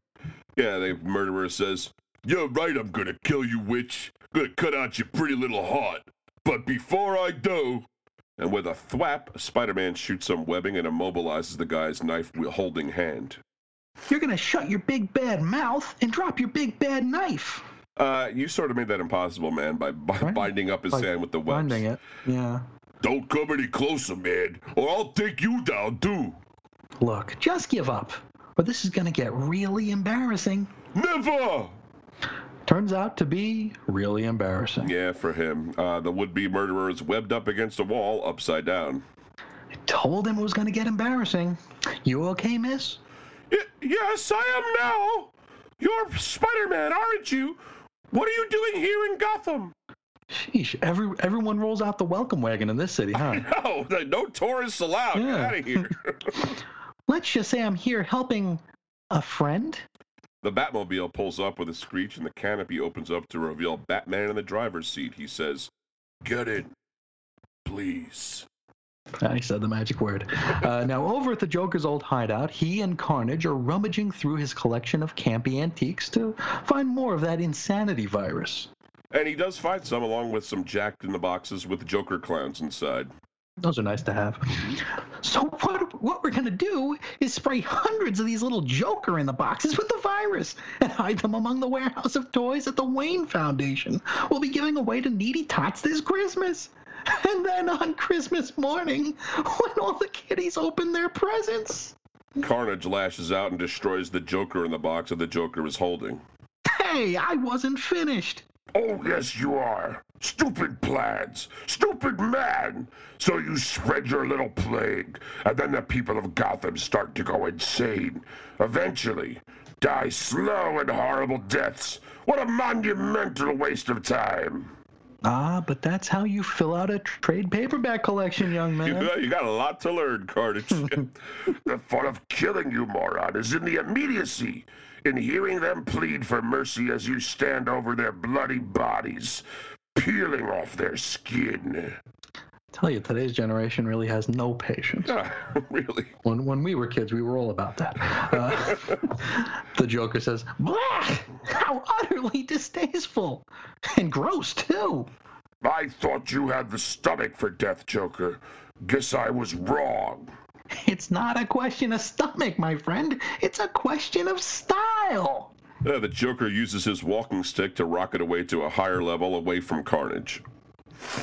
Yeah, the murderer says, You're right, I'm gonna kill you, witch. Gonna cut out your pretty little heart. But before I do. And with a thwap, Spider Man shoots some webbing and immobilizes the guy's knife holding hand. You're gonna shut your big bad mouth and drop your big bad knife. Uh, you sort of made that impossible, man, by, by Right. binding up his hand with the webs. Finding it. Yeah. Don't come any closer, man, or I'll take you down too. Look, just give up. or this is going to get really embarrassing. Never! Turns out to be really embarrassing. Yeah, for him. Uh, the would be murderer is webbed up against a wall, upside down. I told him it was going to get embarrassing. You okay, miss? Y- yes, I am now. You're Spider Man, aren't you? What are you doing here in Gotham? Sheesh, every, everyone rolls out the welcome wagon in this city, huh? <laughs> No, no tourists allowed. Get out of here. <laughs> Let's just say I'm here helping a friend. The Batmobile pulls up with a screech and the canopy opens up to reveal Batman in the driver's seat. He says, Get in, please. I said the magic word. Uh, now, over at the Joker's old hideout, he and Carnage are rummaging through his collection of campy antiques to find more of that insanity virus. And he does find some along with some jacked in the boxes with Joker clowns inside. Those are nice to have. Mm-hmm. So what what we're gonna do is spray hundreds of these little Joker in the boxes with the virus and hide them among the warehouse of toys at the Wayne Foundation. We'll be giving away to needy tots this Christmas. <laughs> And then on Christmas morning, when all the kiddies open their presents, Carnage lashes out and destroys the Joker in the box that the Joker is holding. hey, I wasn't finished. Oh, yes, you are. Stupid plans. Stupid man. So you spread your little plague, and then the people of Gotham start to go insane. Eventually, die slow and horrible deaths. What a monumental waste of time. Ah, but that's how you fill out a trade paperback collection, young <laughs> man. you got a lot to learn, Carnage. <laughs> <laughs> the fun of killing you, moron, is in the immediacy. In hearing them plead for mercy as you stand over their bloody bodies, peeling off their skin. I tell you, today's generation really has no patience. <laughs> really? When, when we were kids, we were all about that. Uh, <laughs> the Joker says, Blah! How utterly distasteful! And gross, too. I thought you had the stomach for death, Joker. Guess I was wrong. It's not a question of stomach, my friend. It's a question of style. Uh, the Joker uses his walking stick to rocket away to a higher level away from Carnage.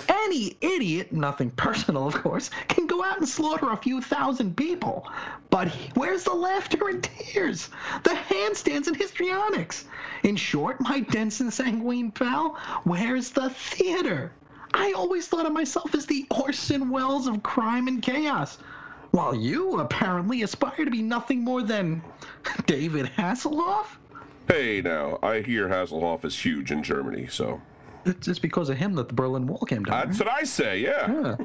Any idiot, nothing personal, of course, can go out and slaughter a few thousand people. But where's the laughter and tears? The handstands and histrionics? In short, my dense and sanguine pal, where's the theater? I always thought of myself as the Orson Welles of crime and chaos. While you apparently aspire to be nothing more than David Hasselhoff? Hey, now, I hear Hasselhoff is huge in Germany, so. It's just because of him that the Berlin Wall came down. That's what I say, yeah.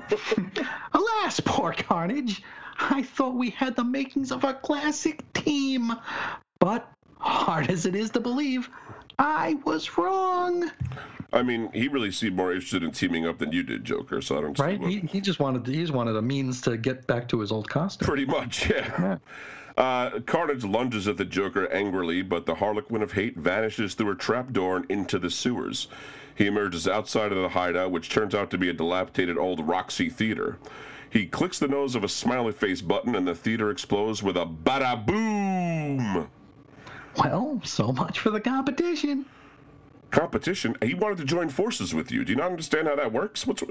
<laughs> Alas, poor Carnage. I thought we had the makings of a classic team. But, hard as it is to believe, I was wrong. I mean, he really seemed more interested in teaming up than you did, Joker, so I don't see Right? He, he just wanted he just wanted a means to get back to his old costume. Pretty much, yeah. <laughs> Uh, Carnage lunges at the Joker angrily, but the Harlequin of Hate vanishes through a trapdoor and into the sewers. He emerges outside of the hideout, which turns out to be a dilapidated old Roxy theater. He clicks the nose of a smiley face button, and the theater explodes with a bada boom. Well, so much for the competition. Competition. He wanted to join forces with you. Do you not understand how that works? What's?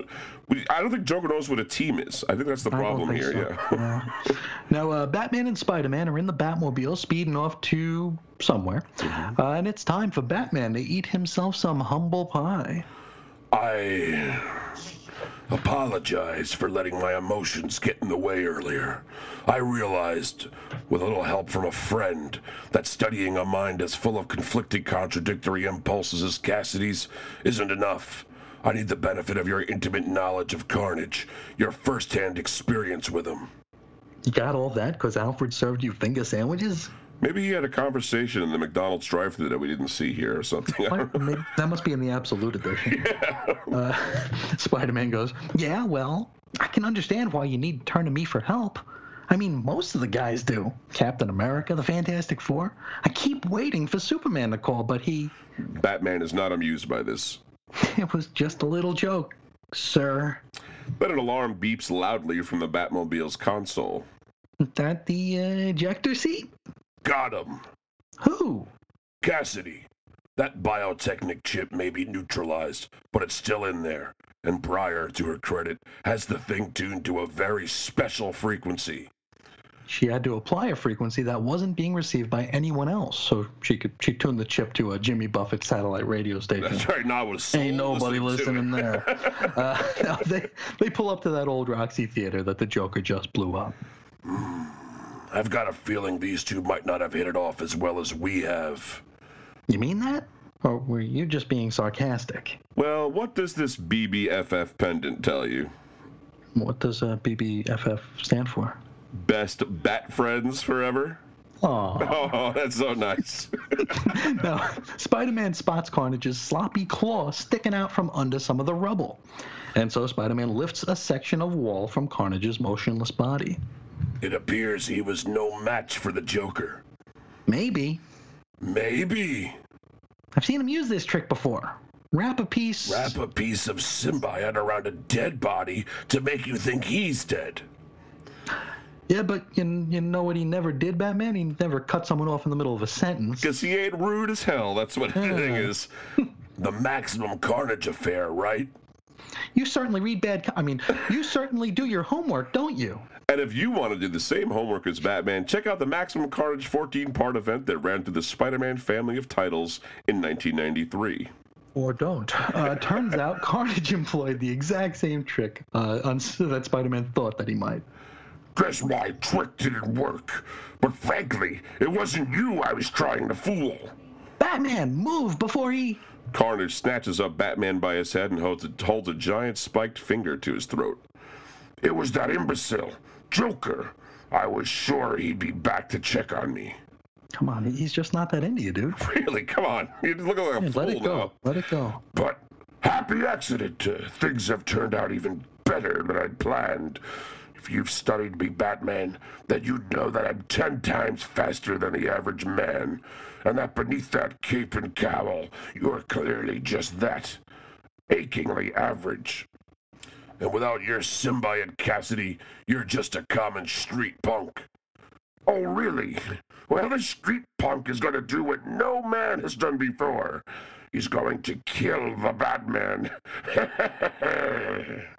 I don't think Joker knows what a team is. I think that's the problem here. so. Yeah. Yeah. <laughs> Now, uh, Batman and Spider Man are in the Batmobile speeding off to somewhere. Mm-hmm. Uh, and it's time for Batman to eat himself some humble pie. I apologize for letting my emotions get in the way earlier. I realized, with a little help from a friend, that studying a mind as full of conflicting, contradictory impulses as Kasady's isn't enough. I need the benefit of your intimate knowledge of Carnage, your first hand experience with him. You got all that because Alfred served you finger sandwiches? Maybe he had a conversation in the McDonald's drive thru that we didn't see here or something. That must be in the absolute edition. <laughs> Uh, <laughs> Spider Man goes, Yeah, well, I can understand why you need to turn to me for help. I mean, most of the guys do. Captain America, the Fantastic Four. I keep waiting for Superman to call, but he. Batman is not amused by this. <laughs> It was just a little joke, sir. But an alarm beeps loudly from the Batmobile's console. Is That the uh, ejector seat? Got him! Who? Kasady! That biotechnic chip may be neutralized, but it's still in there. And Briar, to her credit, has the thing tuned to a very special frequency. she had to apply a frequency that wasn't being received by anyone else. So she could she tuned the chip to a Jimmy Buffett satellite radio station. That's right. Now was Ain't nobody listening it. there. <laughs> uh, <laughs> they they pull up to that old Roxy Theater that the Joker just blew up. I've got a feeling these two might not have hit it off as well as we have. You mean that? Or were you just being sarcastic? Well, what does this BBFF pendant tell you? What does uh, BBFF stand for? Best bat friends forever? Aw. <laughs> Oh, that's so nice. <laughs> Now, Spider Man spots Carnage's sloppy claw sticking out from under some of the rubble. And so Spider Man lifts a section of wall from Carnage's motionless body. It appears he was no match for the Joker. Maybe. Maybe. I've seen him use this trick before. Wrap a piece. Wrap a piece of symbiote around a dead body to make you think he's dead. Yeah, but you, you know what he never did, Batman? He never cut someone off in the middle of a sentence. Because he ain't rude as hell. That's what the thing <laughs> is. the Maximum Carnage affair, right? You certainly read bad. I mean, you certainly do your homework, don't you? And if you want to do the same homework as Batman, check out the Maximum Carnage 14 part event that ran through the Spider Man family of titles in 1993. Or don't. Uh, turns <laughs> out Carnage employed the exact same trick uh, on, that Spider-Man thought that he might. Guess my trick didn't work. But frankly, it wasn't you I was trying to fool. Batman, move before he. Carnage snatches up Batman by his head and holds a, holds a giant spiked finger to his throat. It was that imbecile, Joker. I was sure he'd be back to check on me. Come on, he's just not that into you, dude. <laughs> Really? Come on. You look like a Let fool it go. now. Let it go. But happy accident. Uh, things have turned out even better than I'd planned. If you've studied me, Batman, then you'd know that I'm ten times faster than the average man, and that beneath that cape and cowl, you're clearly just that achingly average. And without your symbiote, Kasady, you're just a common street punk. Oh, really? Well, this street punk is going to do what no man has done before. He's going to kill the Batman. <laughs>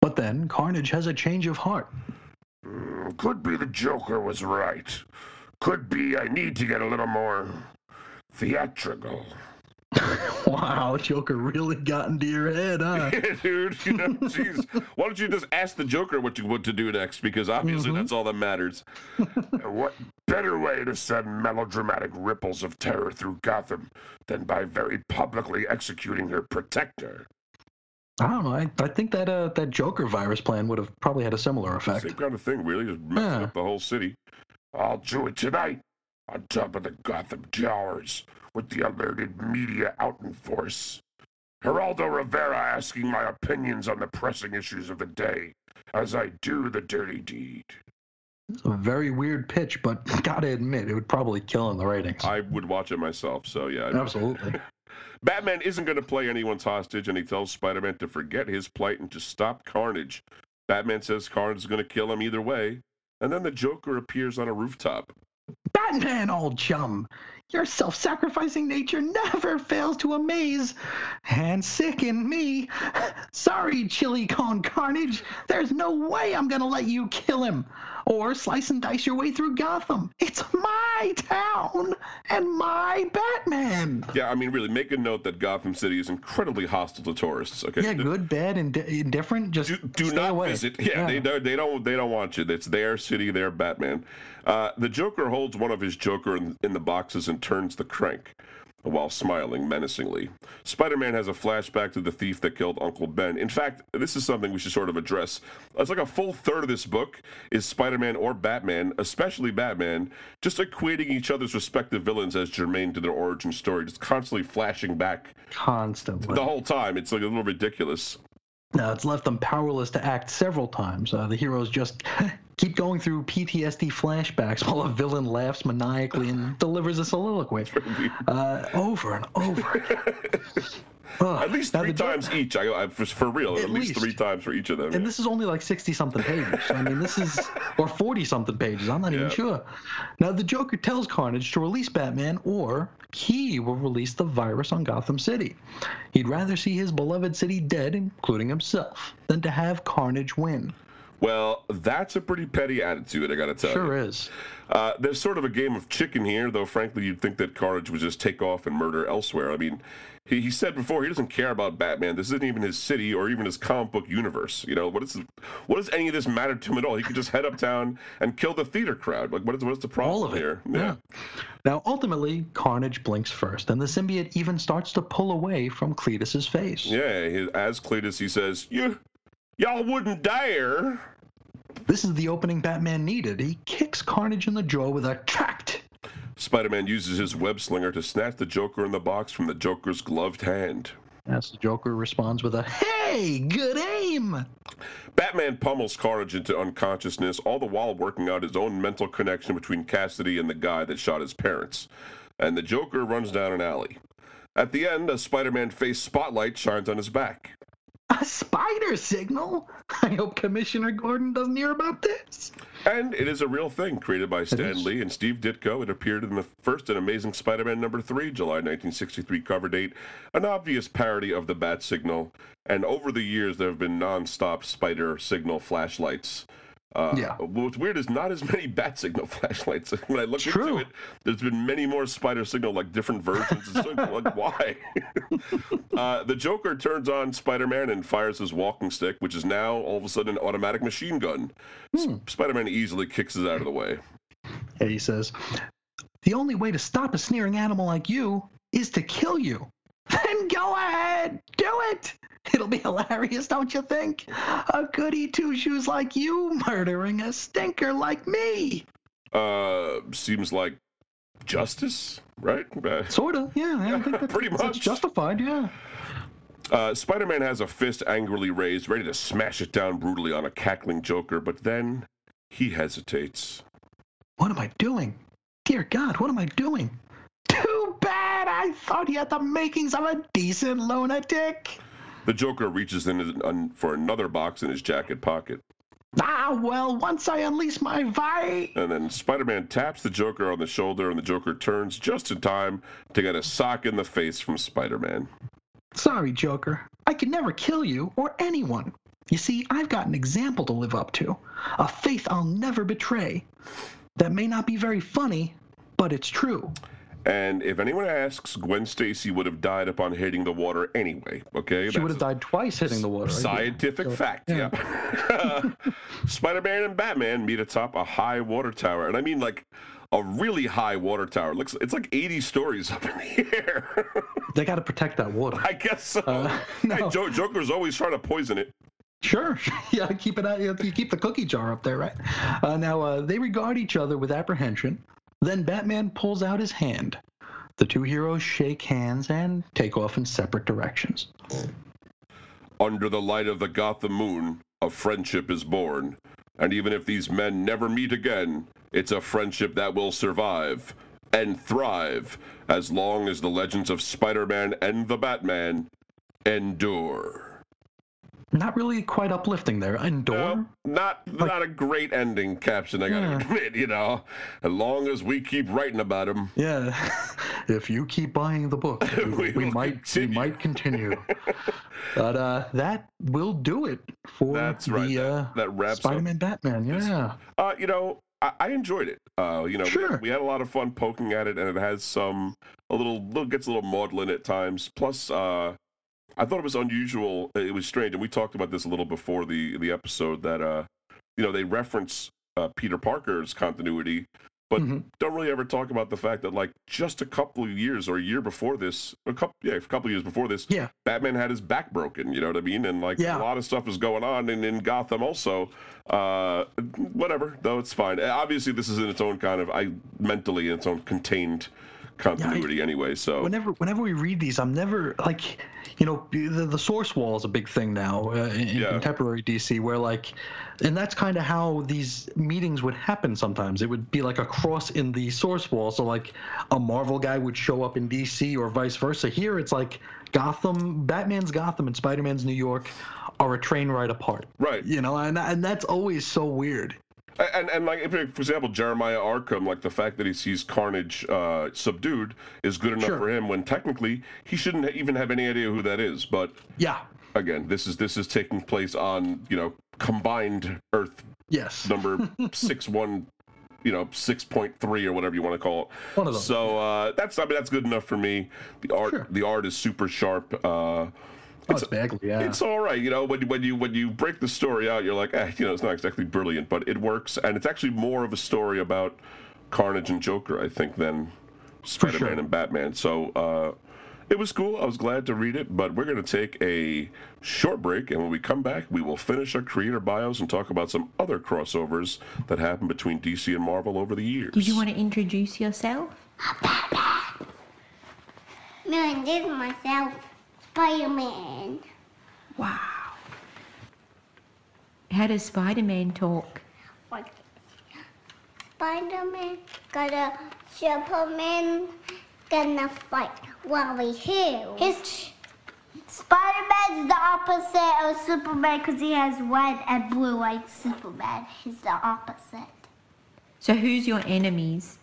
But then Carnage has a change of heart. Hmm, could be the Joker was right. Could be I need to get a little more theatrical. <laughs> Wow, Joker really got into your head, huh? <laughs> Dude, you know, <laughs> jeez. Why don't you just ask the Joker what you want to do next? Because obviously that's all that matters. what better way to send melodramatic ripples of terror through Gotham than by very publicly executing her protector? I don't know. I, I think that uh, that Joker virus plan would have probably had a similar effect. Same kind of thing, really, just messing Yeah. up the whole city. I'll do it tonight, on top of the Gotham Towers, with the alerted media out in force. Geraldo Rivera asking my opinions on the pressing issues of the day, as I do the dirty deed. It's a very weird pitch, but <laughs> gotta admit, it would probably kill in the ratings. I would watch it myself, so yeah. Absolutely. <laughs> Batman isn't going to play anyone's hostage, and he tells Spider Man to forget his plight and to stop Carnage. Batman says Carnage is going to kill him either way, and then the Joker appears on a rooftop. Batman, old chum! Your self sacrificing nature never fails to amaze and sicken me. Sorry, Chili Cone Carnage. There's no way I'm gonna let you kill him or slice and dice your way through Gotham. It's my town and my Batman. Yeah, I mean, really, make a note that Gotham City is incredibly hostile to tourists. Okay, Yeah, good, bad, and di- indifferent. Just do, do not away. visit. Yeah, They, don't, they don't. They don't want you. It's their city, their Batman. Uh, the Joker holds one of his Joker in, in the boxes and turns the crank while smiling menacingly. Spider-Man has a flashback to the thief that killed Uncle Ben. In fact, this is something we should sort of address. It's like a full third of this book is Spider-Man or Batman, especially Batman, just equating each other's respective villains as germane to their origin story, just constantly flashing back Constantly. the whole time. It's like a little ridiculous. Now, it's left them powerless to act several times. Uh, the heroes just <laughs> keep going through PTSD flashbacks while a villain laughs maniacally and delivers a soliloquy <laughs> uh, over and over. <laughs> Ugh. At least Now, three times each. I, I for, real. At, At least, least. three times for each of them. And this is only like 60 something pages. I mean, this is, or 40 something pages. I'm not Yeah. even sure. Now, the Joker tells Carnage to release Batman or he will release the virus on Gotham City. He'd rather see his beloved city dead, including himself, than to have Carnage win. Well, that's a pretty petty attitude, I gotta tell Sure you. is. Uh, there's sort of a game of chicken here, though. Frankly, you'd think that Carnage would just take off and murder elsewhere. I mean, he, he said before he doesn't care about Batman. This isn't even his city or even his comic book universe. You know, what is what does any of this matter to him at all? He could just head uptown and kill the theater crowd. Like, what is what's the problem All of it. here? Yeah. Now, ultimately, Carnage blinks first, and the symbiote even starts to pull away from Cletus's face. Yeah, he, as Cletus, he says, "You, y'all wouldn't dare." This is the opening Batman needed. He kicks Carnage in the jaw with a tract. Spider-Man uses his web slinger to snatch the Joker in the box from the Joker's gloved hand. As the Joker responds with a "Hey, good aim!" Batman pummels Carnage into unconsciousness, all the while working out his own mental connection between Kasady and the guy that shot his parents. And the Joker runs down an alley. At the end, a Spider Man face spotlight shines on his back. A spider signal? <laughs> I hope Commissioner Gordon doesn't hear about this. And it is a real thing created by Stan. Lee and Steve Ditko. It appeared in the first and Amazing Spider Man number 3, July 1963 cover date, an obvious parody of the bat signal. And over the years, there have been non stop spider signal flashlights. Uh, Yeah. What's weird is not as <laughs> many bat signal flashlights. <laughs> When I look True. into it, there's been many more spider signal, like different versions. It's like, like, <laughs> why? uh, the Joker turns on Spider Man and fires his walking stick, which is now all of a sudden an automatic machine gun. Spider Man easily kicks it out of the way. And he says, The only way to stop a sneering animal like you is to kill you. Then go ahead, do it. <laughs> It'll be hilarious, don't you think? A goody two shoes like you murdering a stinker like me. Uh, seems like justice, right? Uh, <laughs> Sorta, yeah. I think that, <laughs> Pretty that's much. justified, yeah. Uh, Spider Man has a fist angrily raised, ready to smash it down brutally on a cackling Joker, but then he hesitates. What am I doing? Dear God, what am I doing? Too bad! I thought he had the makings of a decent lunatic. The Joker reaches in his, un, for another box in his jacket pocket, Ah, well, once I unleash my vi. and then Spider Man taps the Joker on the shoulder, and the Joker turns just in time to get a sock in the face from Spider Man. Sorry, Joker. I can never kill you or anyone. You see, I've got an example to live up to, a faith I'll never betray. That may not be very funny, but it's true. And if anyone asks, Gwen Stacy would have died upon hitting the water anyway. Okay, She would have died twice hitting the water. Scientific fact, yeah. <laughs> yeah. Spider Man and Batman meet atop a high water tower. And I mean, like, a really high water tower. Looks, it's like 80 stories up in the <laughs> air. They got to protect that water. I guess so. Uh, <laughs> Hey. Jo- Joker's always trying to poison it. Sure. yeah, keep it out. You keep the cookie jar up there, right? Uh, now, uh, they regard each other with apprehension. Then Batman pulls out his hand. The two heroes shake hands and take off in separate directions. Under the light of the Gotham moon, a friendship is born. And even if these men never meet again, it's a friendship that will survive and thrive as long as the legends of Spider Man and the Batman endure. Not really quite uplifting there. Endure? No, not not a great ending caption, I gotta Yeah. admit, you know. As long as we keep writing about him. Yeah. <laughs> if you keep buying the book, <laughs> we, We might continue. we might continue. but uh, that will do it for That's the right. That- uh, that wraps up. Spider-Man Batman. Yeah. Uh, you know, I, I enjoyed it. Uh, you know, we- we, had a lot of fun poking at it, and it has some a little, little gets a little maudlin at times. Plus, uh, I thought it was unusual. It was strange, and we talked about this a little before the the episode that uh, you know, they reference uh, Peter Parker's continuity, but Mhm. don't really ever talk about the fact that like just a couple of years or a year before this, a couple yeah, a couple of years before this, Yeah. Batman had his back broken. You know what I mean? And like Yeah. a lot of stuff is going on in, in Gotham also. Uh, whatever, though it's fine. Uh, Obviously, this is in its own kind of I mentally in its own contained continuity anyway. So Whenever whenever we read these, I'm never like, you know, the, the source wall is a big thing now uh, in, in Yeah. contemporary DC, where like, and that's kind of how these meetings would happen. Sometimes it would be like a cross in the source wall. So like, a Marvel guy would show up in DC or vice versa. Here, it's like Gotham, Batman's Gotham, and Spider Man's New York are a train ride apart. right, You know, and and that's always so weird. And and like for example, Jeremiah Arkham, like the fact that he sees Carnage uh, subdued is good enough Sure. for him when technically he shouldn't even have any idea who that is. But Yeah. again, this is this is taking place on you know combined Earth Yes. <laughs> number six one, you know six point three or whatever you want to call it. One of. So uh, that's I mean that's good enough for me. The art Sure. the art is super sharp. Uh, Oh, it's Bagley, yeah. it's all right, you know. When when you when you break the story out, you're like, eh, you know, it's not exactly brilliant, but it works, and it's actually more of a story about Carnage and Joker, I think, than Spider-Man sure. and Batman. So uh, it was cool. I was glad to read it, but we're going to take a short break, and when we come back, we will finish our creator bios and talk about some other crossovers that happened between DC and Marvel over the years. Did you want to introduce yourself? <laughs> Me and this myself, Spider-Man. Wow. How does Spider Man talk? What? Spider-Man got a Superman gonna fight while we heal. His Spider-Man's the opposite of Superman because he has red and blue like Superman. He's the opposite. So, who's your enemies?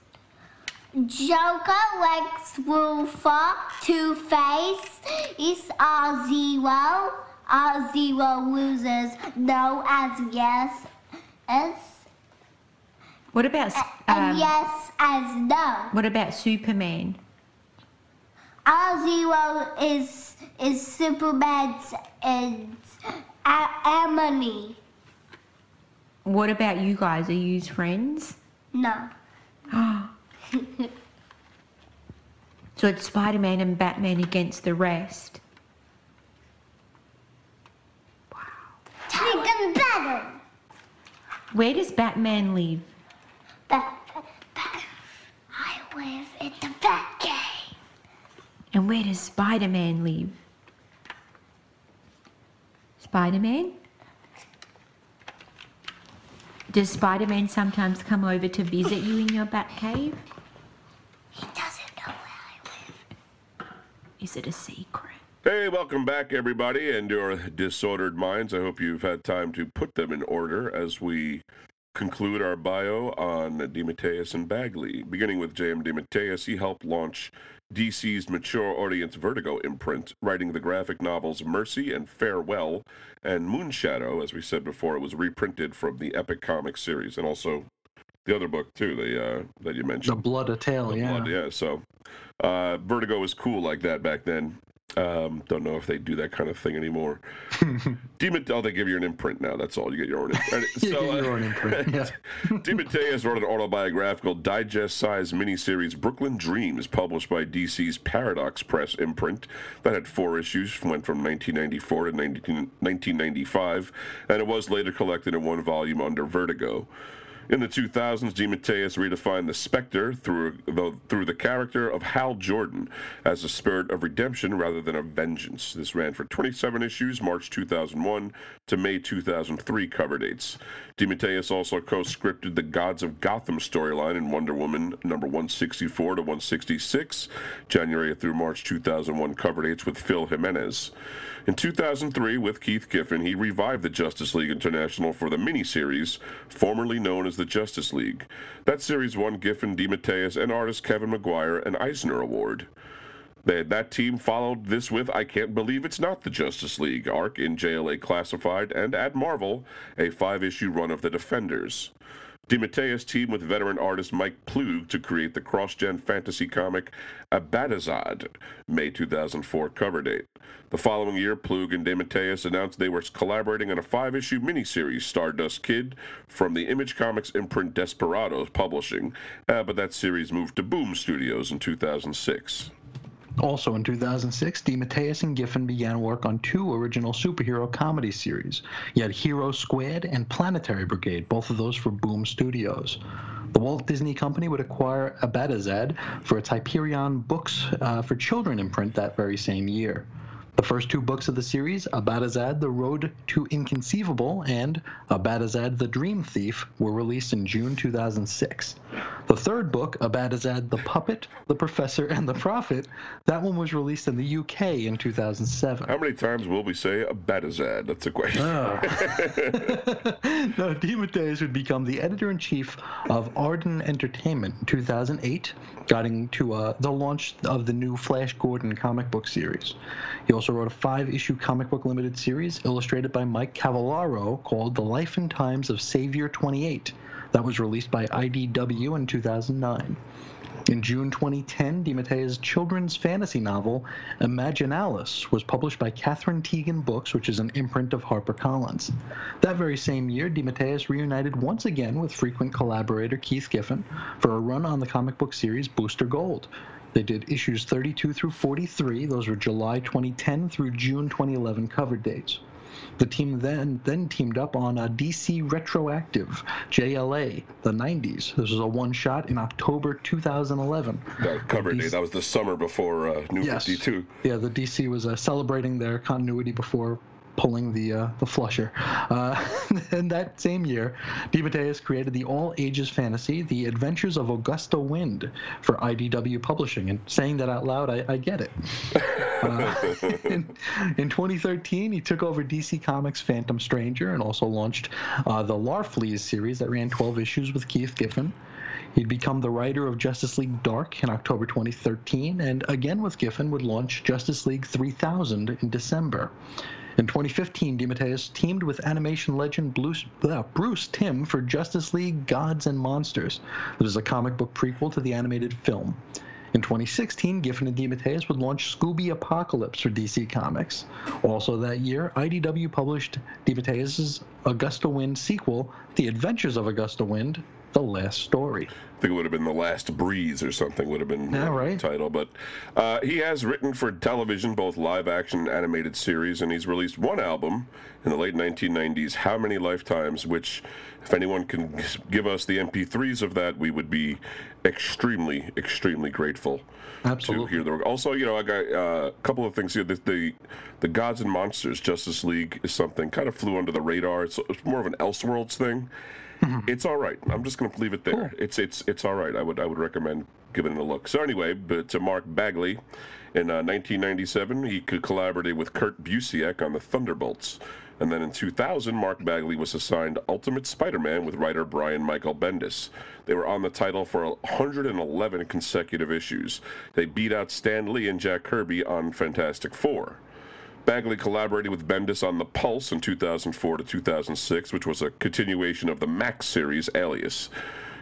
Joker, Lex Luthor, Two Face, is R Zero. R Zero loses no as yes as What about um, yes as no. what about Superman? R Zero is is Superman's and a- enemy. What about you guys? Are you friends? No. <gasps> <gasps> <laughs> So it's Spider Man and Batman against the rest. Take them better. Where does Batman live? I live in the Batcave. And where does Spider Man live? Spider Man? Does Spider Man sometimes come over to visit you in your Batcave? He doesn't know where I live. Is it a secret? Hey, welcome back, everybody, and your disordered minds. I hope you've had time to put them in order as we conclude our bio on DeMatteis and Bagley. Beginning with J.M. DeMatteis, he helped launch DC's mature audience Vertigo imprint, writing the graphic novels Mercy and Farewell, and Moonshadow. As we said before, it was reprinted from the Epic Comics series, and also the other book too, the uh, that you mentioned. The Blood of Tale, yeah. Blood, yeah. So, uh, Vertigo was cool like that back then. Um, don't know if they do that kind of thing anymore. <laughs> Demon, oh, they give you an imprint now. That's all. You get your own. imprint. <laughs> You so, get your uh, own imprint, <laughs> yeah. Wrote an autobiographical digest-sized miniseries, Brooklyn Dreams, published by DC's Paradox Press imprint, that had four issues, went from 1994 to 19, 1995, and it was later collected in one volume under Vertigo. In the 2000s, DeMatteis redefined the Spectre through the, through the character of Hal Jordan as a spirit of redemption rather than of vengeance. This ran for 27 issues, March 2001 to May 2003 cover dates. DeMatteis also co-scripted the Gods of Gotham storyline in Wonder Woman number 164 to 166, January through March 2001 cover dates with Phil Jimenez. In 2003, with Keith Giffen, he revived the Justice League International for the miniseries, formerly known as the Justice League. That series won Giffen, DeMatteis, and artist Kevin Maguire an Eisner Award. That team followed this with I Can't Believe It's Not the Justice League arc in JLA Classified and at Marvel, a five issue run of The Defenders. DeMatteis teamed with veteran artist Mike Ploog to create the cross-gen fantasy comic Abadazad, May 2004 cover date. The following year, Plug and DeMatteis announced they were collaborating on a five-issue miniseries, Stardust Kid, from the Image Comics imprint Desperados Publishing, uh, but that series moved to Boom Studios in 2006. Also in 2006, DeMatteis and Giffen began work on two original superhero comedy series. You had Hero Squared and Planetary Brigade, both of those for Boom Studios. The Walt Disney Company would acquire Abadazad for its Hyperion Books uh, for Children imprint that very same year. The first two books of the series, Abadazad, The Road to Inconceivable, and Abadazad, The Dream Thief, were released in June 2006. The third book, Abadazad the Puppet, the Professor, and the Prophet, that one was released in the UK in 2007. How many times will we say a Batazad? That's a question. Ah. <laughs> <laughs> no, DeMatteis would become the editor in chief of Ardden Entertainment in 2008, guiding to uh, the launch of the new Flash Gordon comic book series. He also wrote a five issue comic book limited series illustrated by Mike Cavallaro called The Life and Times of Savior 28. That was released by IDW in 2009. In June 2010, DeMatteis' children's fantasy novel, Imaginalis, was published by Katherine Tegen Books, which is an imprint of HarperCollins. That very same year, DeMatteis reunited once again with frequent collaborator Keith Giffen for a run on the comic book series Booster Gold. They did issues 32 through 43. Those were July 2010 through June 2011 cover dates. The team then then teamed up on a DC Retroactive JLA, the 90s. This was a one shot in October 2011. That cover DC date. That was the summer before uh, New Yes. 52. Yeah, the DC was uh, celebrating their continuity before pulling the uh, the flusher. Uh, <laughs> and that same year, DeMatteis created the all ages fantasy, The Adventures of Augusta Wind, for IDW Publishing. And saying that out loud, I, I get it. Uh, <laughs> in, in 2013, he took over DC Comics' Phantom Stranger and also launched uh, the Larfleeze series that ran 12 issues with Keith Giffen. He'd become the writer of Justice League Dark in October 2013, and again with Giffen would launch Justice League 3000 in December. In 2015, DeMatteis teamed with animation legend Bruce, uh, Bruce Timm for Justice League Gods and Monsters. That is a comic book prequel to the animated film. In 2016, Giffen and DeMatteis would launch Scooby Apocalypse for DC Comics. Also that year, IDW published DeMatteis' Augusta Wind sequel, The Adventures of Augusta Wind, The Last Story. I think it would have been The Last Breeze or something would have been Yeah, the right. title. But uh, he has written for television, both live action and animated series, and he's released one album in the late 1990s, How Many Lifetimes, which, if anyone can give us the MP3s of that, we would be extremely, extremely grateful to hear the work. Also, you know, I got uh, a couple of things here. The, the the Gods and Monsters Justice League is something kind of flew under the radar. It's, it's more of an Elseworlds thing. It's all right. I'm just going to leave it there. It's it's it's all right. I would I would recommend giving it a look. So anyway, but to Mark Bagley, in uh, 1997, he could collaborate with Kurt Busiek on the Thunderbolts. And then in 2000, Mark Bagley was assigned Ultimate Spider-Man with writer Brian Michael Bendis. They were on the title for 111 consecutive issues. They beat out Stan Lee and Jack Kirby on Fantastic Four. Bagley collaborated with Bendis on The Pulse in 2004 to 2006, which was a continuation of the Max series Alias.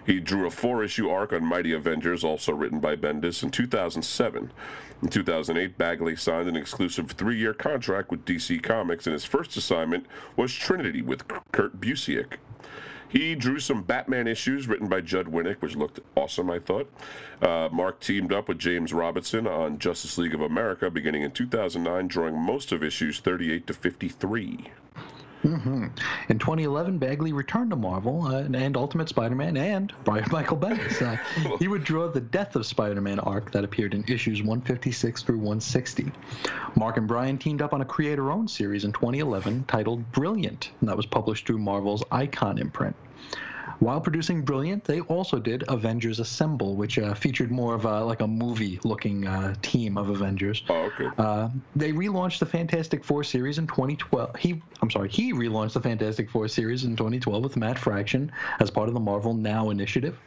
He drew a four issue arc on Mighty Avengers, also written by Bendis, in 2007. In 2008, Bagley signed an exclusive three year contract with DC Comics, and his first assignment was Trinity with Kurt Busiek. He drew some Batman issues written by Judd Winick, which looked awesome, I thought. Uh, Mark teamed up with James Robinson on Justice League of America beginning in 2009, drawing most of issues 38 to 53. In 2011, Bagley returned to Marvel uh, and Ultimate Spider-Man and Brian Michael Bendis. Uh, <laughs> he would draw the Death of Spider-Man arc that appeared in issues 156 through 160. Mark and Brian teamed up on a creator-owned series in 2011 titled Brilliant, and that was published through Marvel's Icon imprint. While producing Brilliant, they also did Avengers Assemble, which uh, featured more of a, like a movie-looking uh, team of Avengers. Oh, okay. Uh, they relaunched the Fantastic Four series in 2012. He, I'm sorry, he relaunched the Fantastic Four series in 2012 with Matt Fraction as part of the Marvel Now initiative.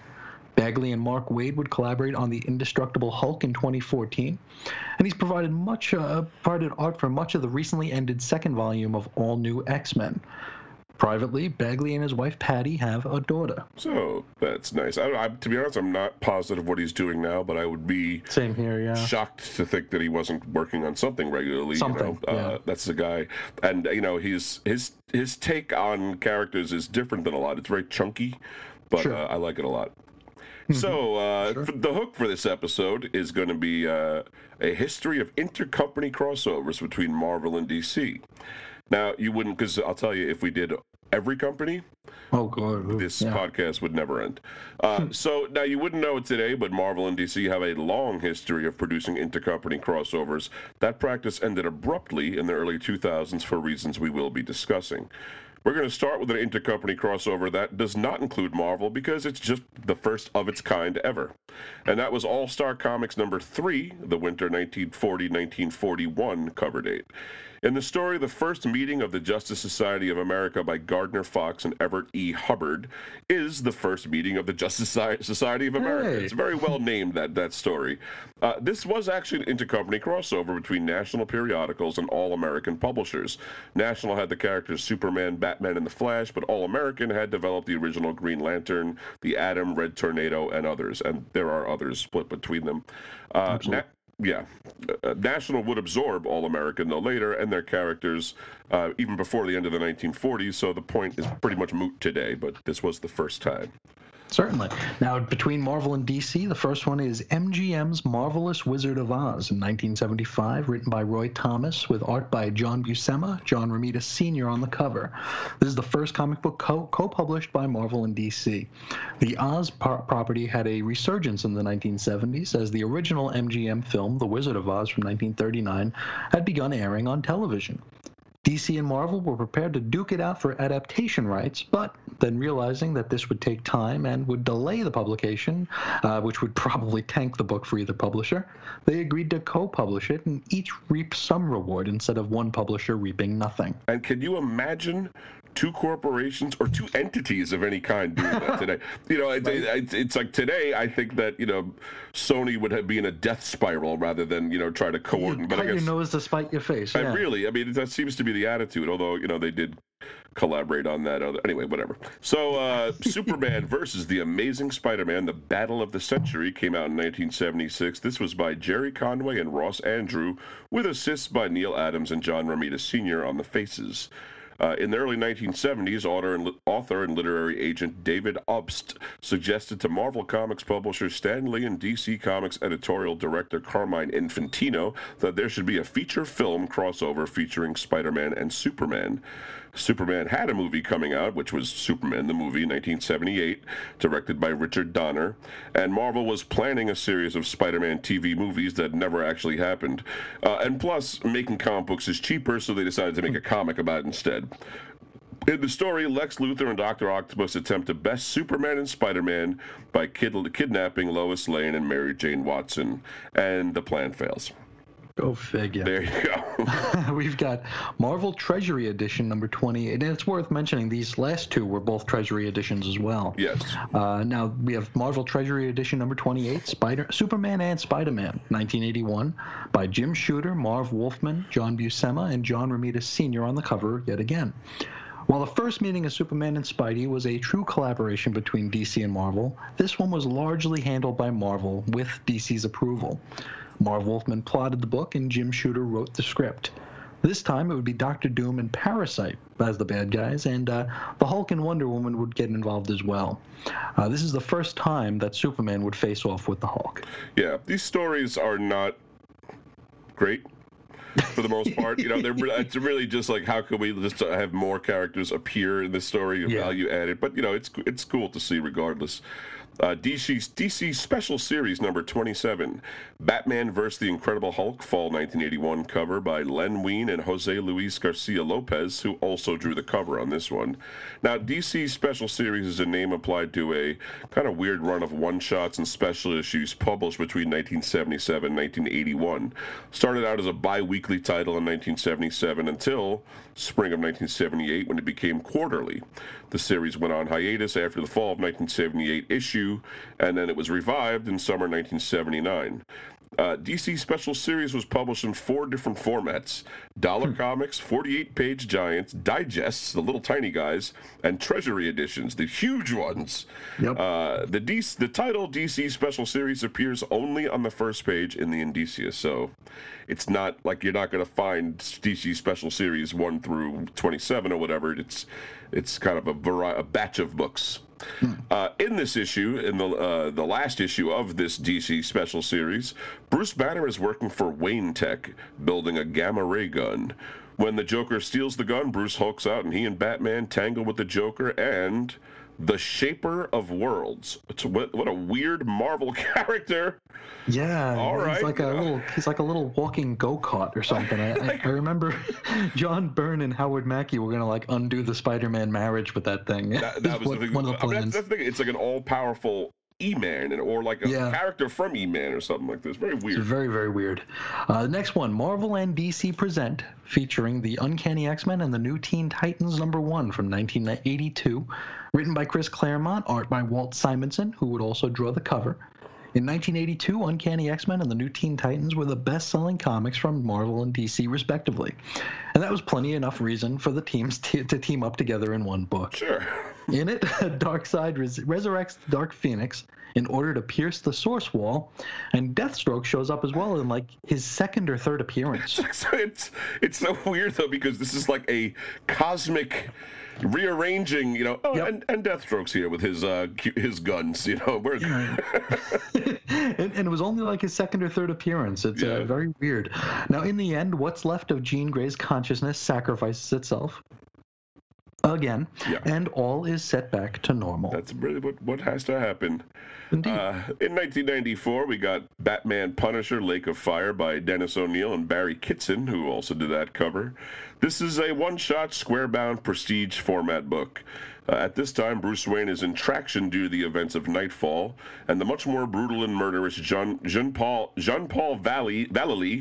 Bagley and Mark Waid would collaborate on the Indestructible Hulk in 2014, and he's provided much uh, provided art for much of the recently ended second volume of All New X-Men. Privately, Bagley and his wife Patty have a daughter. So that's nice. I, I, to be honest, I'm not positive what he's doing now, but I would be Same here, yeah. shocked to think that he wasn't working on something regularly. Something, you know, yeah. uh, that's the guy, and you know, his his his take on characters is different than a lot. It's very chunky, but Sure. Mm-hmm. uh, I like it a lot. So uh, f- the hook for this episode is going to be uh, a history of intercompany crossovers between Marvel and DC. Now you wouldn't, because I'll tell you, if we did every company, Oh god, this yeah. podcast would never end. Uh, so now you wouldn't know it today, but Marvel and DC have a long history of producing intercompany crossovers. That practice ended abruptly in the early 2000s for reasons we will be discussing. We're going to start with an intercompany crossover that does not include Marvel because it's just the first of its kind ever. And that was All Star Comics number three, the winter 1940 1941 cover date. In the story, the first meeting of the Justice Society of America by Gardner Fox and Everett E. Hibbard is the first meeting of the Justice Society of America. Hey. It's very well named that that story. Uh, this was actually an intercompany crossover between national periodicals and All American publishers. National had the characters Superman, Batman, and the Flash, but All American had developed the original Green Lantern, the Atom, Red Tornado, and others. And there are others split between them. Uh, Na- yeah, uh, National would absorb All American though later, and their characters uh, even before the end of the 1940s. So the point is pretty much moot today, but this was the first time. Certainly. Now, between Marvel and DC, the first one is MGM's Marvelous Wizard of Oz in 1975, written by Roy Thomas, with art by John Buscema, John Romita Sr. on the cover. This is the first comic book co published by Marvel and DC. The Oz par- property had a resurgence in the 1970s as the original MGM film, The Wizard of Oz from 1939, had begun airing on television. DC and Marvel were prepared to duke it out for adaptation rights, but then realizing that this would take time and would delay the publication, uh, which would probably tank the book for either publisher, they agreed to co publish it and each reap some reward instead of one publisher reaping nothing. And can you imagine two corporations or two entities of any kind doing that <laughs> today? You know, it, it, it's like today, I think that, you know, Sony would have been a death spiral rather than, you know, try to coordinate. But Cut I guess. your nose to spite your face. I really, I mean, that seems to be the attitude. Although you know they did collaborate on that. Other anyway, whatever. So, uh, <laughs> Superman versus the Amazing Spider-Man: The Battle of the Century came out in 1976. This was by Gerry Conway and Ross Andru, with assists by Neal Adams and John Romita Sr. on the faces. Uh, in the early 1970s, author and, author and literary agent David Obst suggested to Marvel Comics publisher Stan Lee and DC Comics editorial director Carmine Infantino that there should be a feature film crossover featuring Spider Man and Superman. Superman had a movie coming out, which was Superman the movie, 1978, directed by Richard Donner, and Marvel was planning a series of Spider-Man TV movies that never actually happened. Uh, and plus, making comic books is cheaper, so they decided to make a comic about it instead. In the story, Lex Luthor and Dr. Octopus attempt to best Superman and Spider Man by kid- kidnapping Lois Lane and Mary Jane Watson, and the plan fails. Go figure. There you go. <laughs> We've got Marvel Treasury Edition number 28. And it's worth mentioning these last two were both Treasury editions as well. yes. Uh, now we have Marvel Treasury Edition number 28, Spider Superman and Spider-Man, 1981, by Jim Shooter, Marv Wolfman, John Buscema, and John Romita Sr. on the cover yet again. While the first meeting of Superman and Spidey was a true collaboration between DC and Marvel, this one was largely handled by Marvel with DC's approval. Marv Wolfman plotted the book and Jim Shooter wrote the script. This time it would be Doctor Doom and Parasite as the bad guys, and uh, the Hulk and Wonder Woman would get involved as well. Uh, this is the first time that Superman would face off with the Hulk. Yeah, these stories are not great for the most part. You know, they're it's really just like how can we just have more characters appear in this story of Yeah. value added. But you know, it's it's cool to see regardless. Uh, DC DC Special Series number 27, Batman vs. the Incredible Hulk, Fall 1981 cover by Len Wein and Jose Luis Garcia Lopez, who also drew the cover on this one. Now, DC Special Series is a name applied to a kind of weird run of one shots and special issues published between 1977 and 1981. Started out as a bi weekly title in 1977 until spring of 1978 when it became quarterly. The series went on hiatus after the fall of 1978 issue, and then it was revived in summer 1979. Uh, DC Special Series was published in four different formats Dollar Comics, 48 page giants, digests, the little tiny guys, and Treasury editions, the huge ones. Yep. Uh, the, DC, the title DC Special Series appears only on the first page in the Indicia, so it's not like you're not going to find DC Special Series 1 through 27 or whatever. It's it's kind of a, vari- a batch of books. Uh, in this issue, in the uh, the last issue of this DC Special Series, Bruce Banner is working for Wayne Tech, building a gamma ray gun. When the Joker steals the gun, Bruce hulks out, and he and Batman tangle with the Joker and the Shaper of Worlds. It's what, what a weird Marvel <laughs> character. Yeah, All he's right, like a little he's like a little walking go kart or something. I, I, <laughs> I remember <laughs> John Byrne and Howard Mackie were gonna like undo the Spider-Man marriage with that thing. That, that was one, the thing. one of the I mean, that's, plans. that's the thing. It's like an all-powerful E-Man, and- or like a Yeah. character from E-Man or something like this. Very weird. It's very, very weird. Uh, the next one, Marvel and DC present, featuring the Uncanny X-Men and the New Teen Titans number one from 1982, written by Chris Claremont, art by Walt Simonson, who would also draw the cover. In 1982, Uncanny X-Men and the New Teen Titans were the best-selling comics from Marvel and DC, respectively, and that was plenty enough reason for the teams <laughs> to, to team up together in one book. Sure. In it, <laughs> Darkseid res- resurrects the Dark Phoenix in order to pierce the Source Wall, and Deathstroke shows up as well in like his second or third appearance. <laughs> So it's it's so weird though because this is like a cosmic rearranging, you know. Oh, Yep. and, and Deathstroke's here with his uh his guns, you know. We're, <laughs> and, and it was only like his second or third appearance. It's Yeah. uh, very weird. Now, in the end, what's left of Jean Grey's consciousness sacrifices itself again, Yeah. and all is set back to normal. That's really what, what has to happen. Indeed. Uh, in 1994, we got Batman Punisher Lake of Fire by Dennis O'Neil and Barry Kitson, who also did that cover. This is a one shot, square bound, prestige format book. Uh, at this time, Bruce Wayne is in traction due to the events of Nightfall, and the much more brutal and murderous Jean, Jean Paul Jean Paul Valley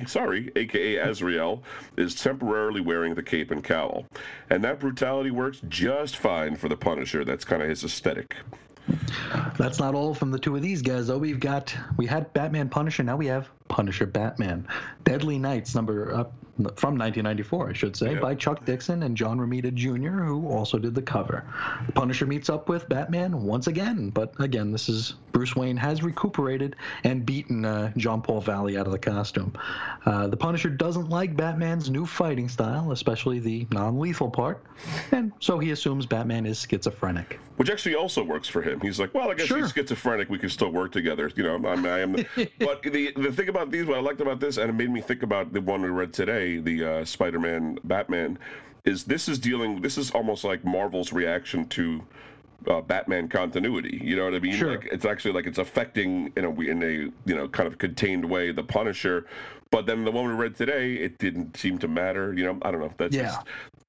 sorry, aka Azrael, is temporarily wearing the cape and cowl, and that brutality works just fine for the Punisher. That's kind of his aesthetic. That's not all from the two of these guys, though. We've got we had Batman Punisher. Now we have Punisher Batman. Deadly Nights number uh, from 1994, I should say, Yeah. by Chuck Dixon and John Romita Jr., who also did the cover. The Punisher meets up with Batman once again, but again, this is Bruce Wayne has recuperated and beaten uh, John Paul Valley out of the costume. Uh, the Punisher doesn't like Batman's new fighting style, especially the non-lethal part, and so he assumes Batman is schizophrenic. Which actually also works for him. He's like, well, I guess Sure. he's schizophrenic. We can still work together. You know, I'm, I am. The, <laughs> but the the thing about these, what I liked about this, and it made me think about the one we read today, the uh, Spider-Man Batman, is this is dealing. This is almost like Marvel's reaction to. Uh, Batman continuity, you know what I mean? Sure. Like it's actually like it's affecting in a in a you know kind of contained way the Punisher, but then the one we read today, it didn't seem to matter. You know, I don't know. That's Yeah. just,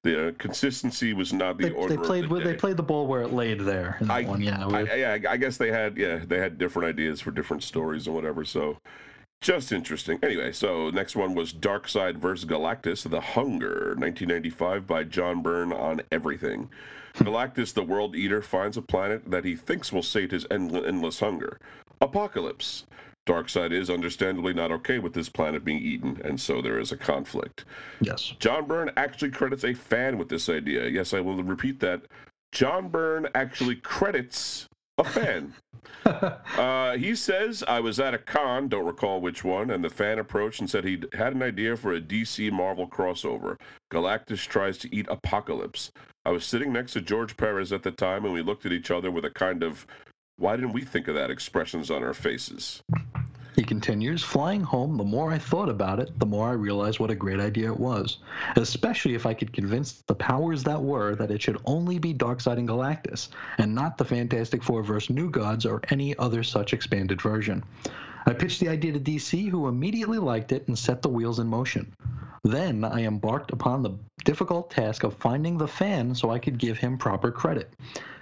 the uh, consistency was not the They, order. they played the they played the ball where it laid there in that I, one. Yeah, I, yeah, I guess they had yeah they had different ideas for different stories and whatever. So just interesting. Anyway, so next one was Darkseid versus Galactus: The Hunger, 1995 by John Byrne on Everything. Hmm. Galactus, the World Eater, finds a planet that he thinks will sate his endl- endless hunger. Apokolips. Darkseid is understandably not okay with this planet being eaten, and so there is a conflict. yes. John Byrne actually credits a fan with this idea. Yes, I will repeat that. John Byrne actually credits a fan. <laughs> uh, he says, I was at a con, don't recall which one, and the fan approached and said he had an idea for a DC Marvel crossover. Galactus tries to eat Apokolips. I was sitting next to George Perez at the time, and we looked at each other with a kind of, why didn't we think of that expressions on our faces? He continues, flying home, the more I thought about it, the more I realized what a great idea it was. Especially if I could convince the powers that were that it should only be Darkseid and Galactus, and not the Fantastic Four versus New Gods or any other such expanded version. I pitched the idea to DC, who immediately liked it and set the wheels in motion. Then I embarked upon the difficult task of finding the fan so I could give him proper credit.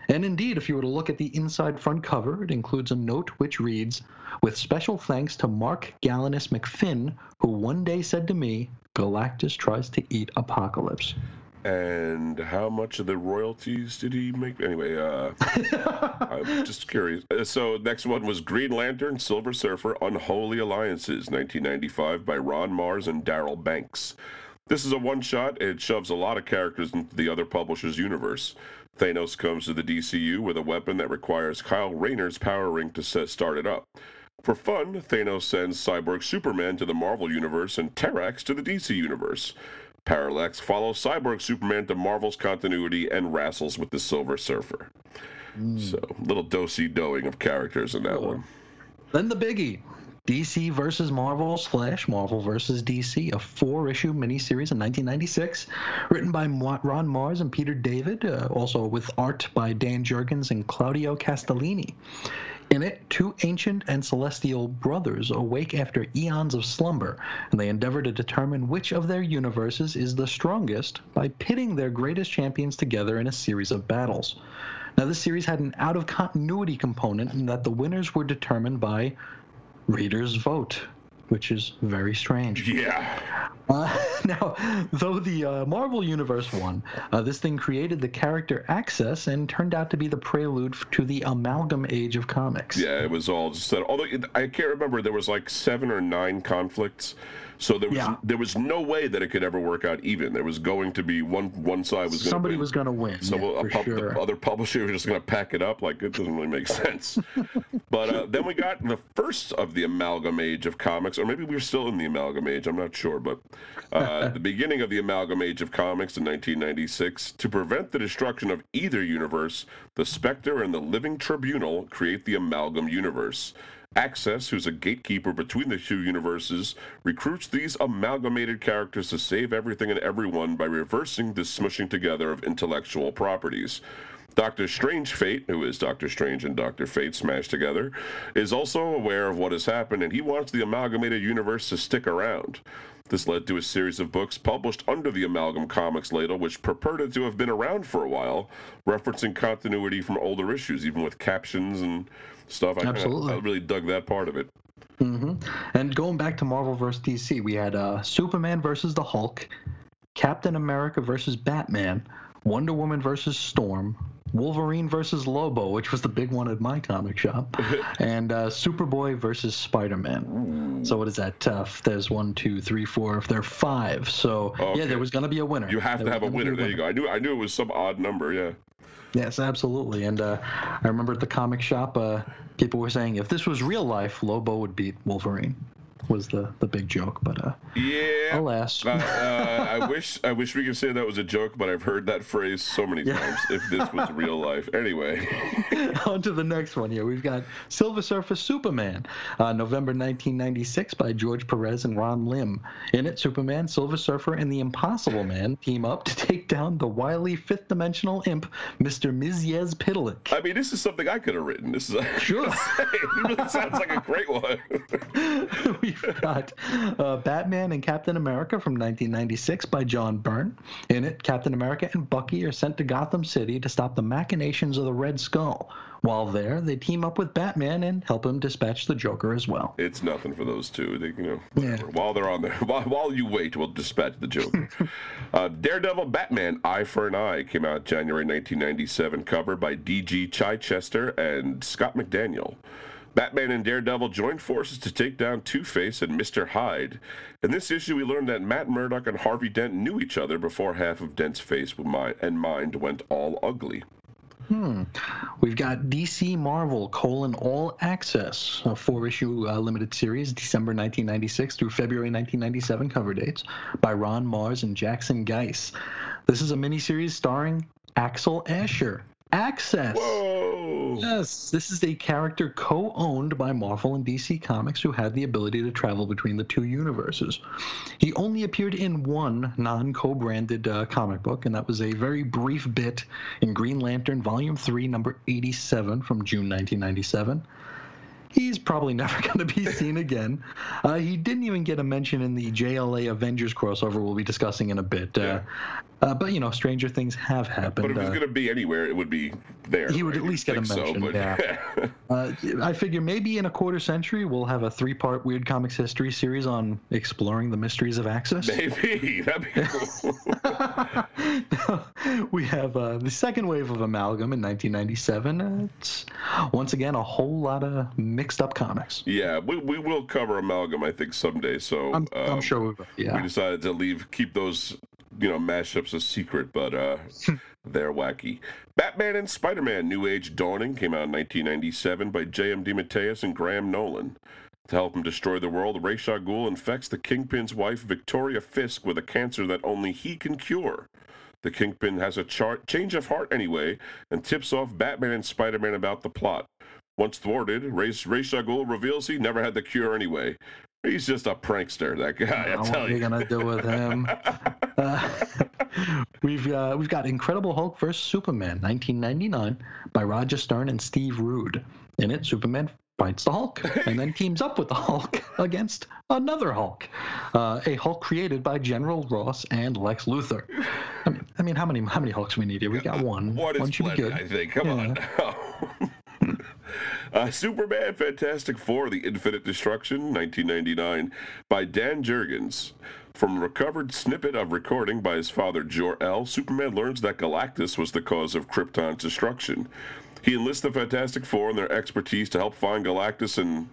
And indeed, if you were to look at the inside front cover, it includes a note which reads, With special thanks to Mark Gallinus McFinn, who one day said to me, Galactus tries to eat Apokolips. And how much of the royalties did he make? Anyway, uh, <laughs> I'm just curious. Uh, So next one was Green Lantern, Silver Surfer, Unholy Alliances, 1995 by Ron Marz and Darryl Banks. This is a one-shot. It shoves a lot of characters into the other publisher's universe. Thanos comes to the DCU with a weapon that requires Kyle Rayner's power ring to set, start it up. For fun, Thanos sends Cyborg Superman to the Marvel Universe and Terrax to the DC Universe. Parallax follows Cyborg Superman to Marvel's continuity and wrestles with the Silver Surfer. Hmm. So, little do-si doing of characters in that one. Then the biggie. DC versus Marvel slash Marvel versus DC, a four issue miniseries in 1996, written by Ron Marz and Peter David, uh, also with art by Dan Jurgens and Claudio Castellini. In it, two ancient and celestial brothers awake after eons of slumber, and they endeavor to determine which of their universes is the strongest by pitting their greatest champions together in a series of battles. Now, this series had an out of continuity component in that the winners were determined by readers' vote, which is very strange. Yeah. <laughs> Uh, <laughs> now, though the uh, Marvel Universe won, uh, this thing created the character Access and turned out to be the prelude to the amalgam age of comics. Yeah, it was all just that. Although it, I can't remember, there was like seven or nine conflicts. So there was Yeah. there was no way that it could ever work out even. There was going to be one one side was going to win. Somebody to was going to win. So yeah, a sure. the other publisher was just going to pack it up. Like it doesn't really make sense. <laughs> but uh, then we got the first of the amalgam age of comics, or maybe we're still in the amalgam age. I'm not sure, but uh, <laughs> the beginning of the amalgam age of comics in 1996. To prevent the destruction of either universe, the Spectre and the Living Tribunal create the amalgam universe. Access, who's a gatekeeper between the two universes, recruits these amalgamated characters to save everything and everyone by reversing the smushing together of intellectual properties. Doctor Strange Fate, who is Doctor Strange and Doctor Fate smashed together, is also aware of what has happened and he wants the amalgamated universe to stick around. This led to a series of books published under the Amalgam Comics label, which purported to have been around for a while, referencing continuity from older issues, even with captions and stuff. I, kinda- Absolutely. I really dug that part of it. hmm And going back to Marvel vs. DC, we had uh, Superman versus the Hulk, Captain America versus Batman, Wonder Woman versus Storm, Wolverine versus Lobo, which was the big one at my comic shop, <laughs> and uh, Superboy versus Spider Man. So what is that? Tough. there's one, two, three, four. If There are five. So yeah, there was going to be a winner. You have There to have a gonna be winner. There you go. I knew I knew it was some odd number. Yeah. Yes, absolutely. And uh, I remember at the comic shop, uh, people were saying if this was real life, Lobo would beat Wolverine. Was the the big joke, but uh, Yeah. alas. Uh, uh, I <laughs> wish I wish we could say that was a joke, but I've heard that phrase so many Yeah. times. If this was real life, anyway. <laughs> On to the next one here. We've got Silver Surfer Superman, uh, November 1996 by George Perez and Ron Lim. In it, Superman, Silver Surfer, and the Impossible Man team up to take down the wily fifth dimensional imp, Mr. Mxyzptlk. I mean, this is something I could have written. This is Sure. <laughs> it really sounds like a great one. <laughs> We've got uh, Batman and Captain America from 1996 by John Byrne. In it, Captain America and Bucky are sent to Gotham City to stop the machinations of the Red Skull. While there, they team up with Batman and help him dispatch the Joker as well. It's nothing for those two. They, you know, Yeah. while they're on there, <laughs> while, while you wait, we'll dispatch the Joker. <laughs> uh, Daredevil Batman Eye for an Eye came out January 1997, cover by D.G. Chichester and Scott McDaniel. Batman and Daredevil joined forces to take down Two Face and Mr. Hyde. In this issue, we learned that Matt Murdock and Harvey Dent knew each other before half of Dent's face and mind went all ugly. Hmm. We've got DC Marvel colon All Access, a four-issue uh, limited series, December 1996 through February 1997 cover dates by Ron Marz and Jackson Guice. This is a miniseries starring Axel Asher. Access. Whoa! Yes, this is a character co-owned by Marvel and DC Comics who had the ability to travel between the two universes. He only appeared in one non-co-branded uh, comic book, and that was a very brief bit in Green Lantern Volume 3, number 87 from June 1997. He's probably never <laughs> going to be seen again. Uh, he didn't even get a mention in the JLA Avengers crossover we'll be discussing in a bit. Uh, Yeah. uh, but, you know, stranger things have happened. But if he's Uh, going to be anywhere, it would be there. He would right? at least get a so, mention, but- yeah. <laughs> Uh, I figure maybe in a quarter century we'll have a three-part Weird Comics history series on exploring the mysteries of Access. Maybe <laughs> that'd be cool. we have uh, the second wave of Amalgam in 1997. Uh, it's once again a whole lot of mixed-up comics. yeah, we, we will cover amalgam, I think, someday. So I'm, I'm um, sure we will. we decided to leave keep those you know mashups a secret, but uh, <laughs> they're wacky. Batman and Spider-Man: New Age Dawning came out in 1997 by J.M. DeMatteis and Graham Nolan. To help him destroy the world, Ra's al Ghul infects the Kingpin's wife, Victoria Fisk, with a cancer that only he can cure. The Kingpin has a char- change of heart anyway and tips off Batman and Spider Man about the plot. Once thwarted, Ra's al Ghul reveals he never had the cure anyway. He's just a prankster, that guy. I what tell are you you. gonna do with him? Uh, <laughs> we've uh, we've got Incredible Hulk vs Superman, 1999, by Roger Stern and Steve Rude. In it, Superman fights the Hulk and then teams up with the Hulk <laughs> against another Hulk, uh, a Hulk created by General Ross and Lex Luthor. I mean, I mean, how many how many Hulks we need here? We got one. One is should be good. I think. Come on. <laughs> uh, Superman Fantastic Four The Infinite Destruction, 1999, by Dan Jurgens. From a recovered snippet of recording by his father Jor-El, Superman learns that Galactus was the cause of Krypton's destruction. He enlists the Fantastic Four and their expertise to help find Galactus and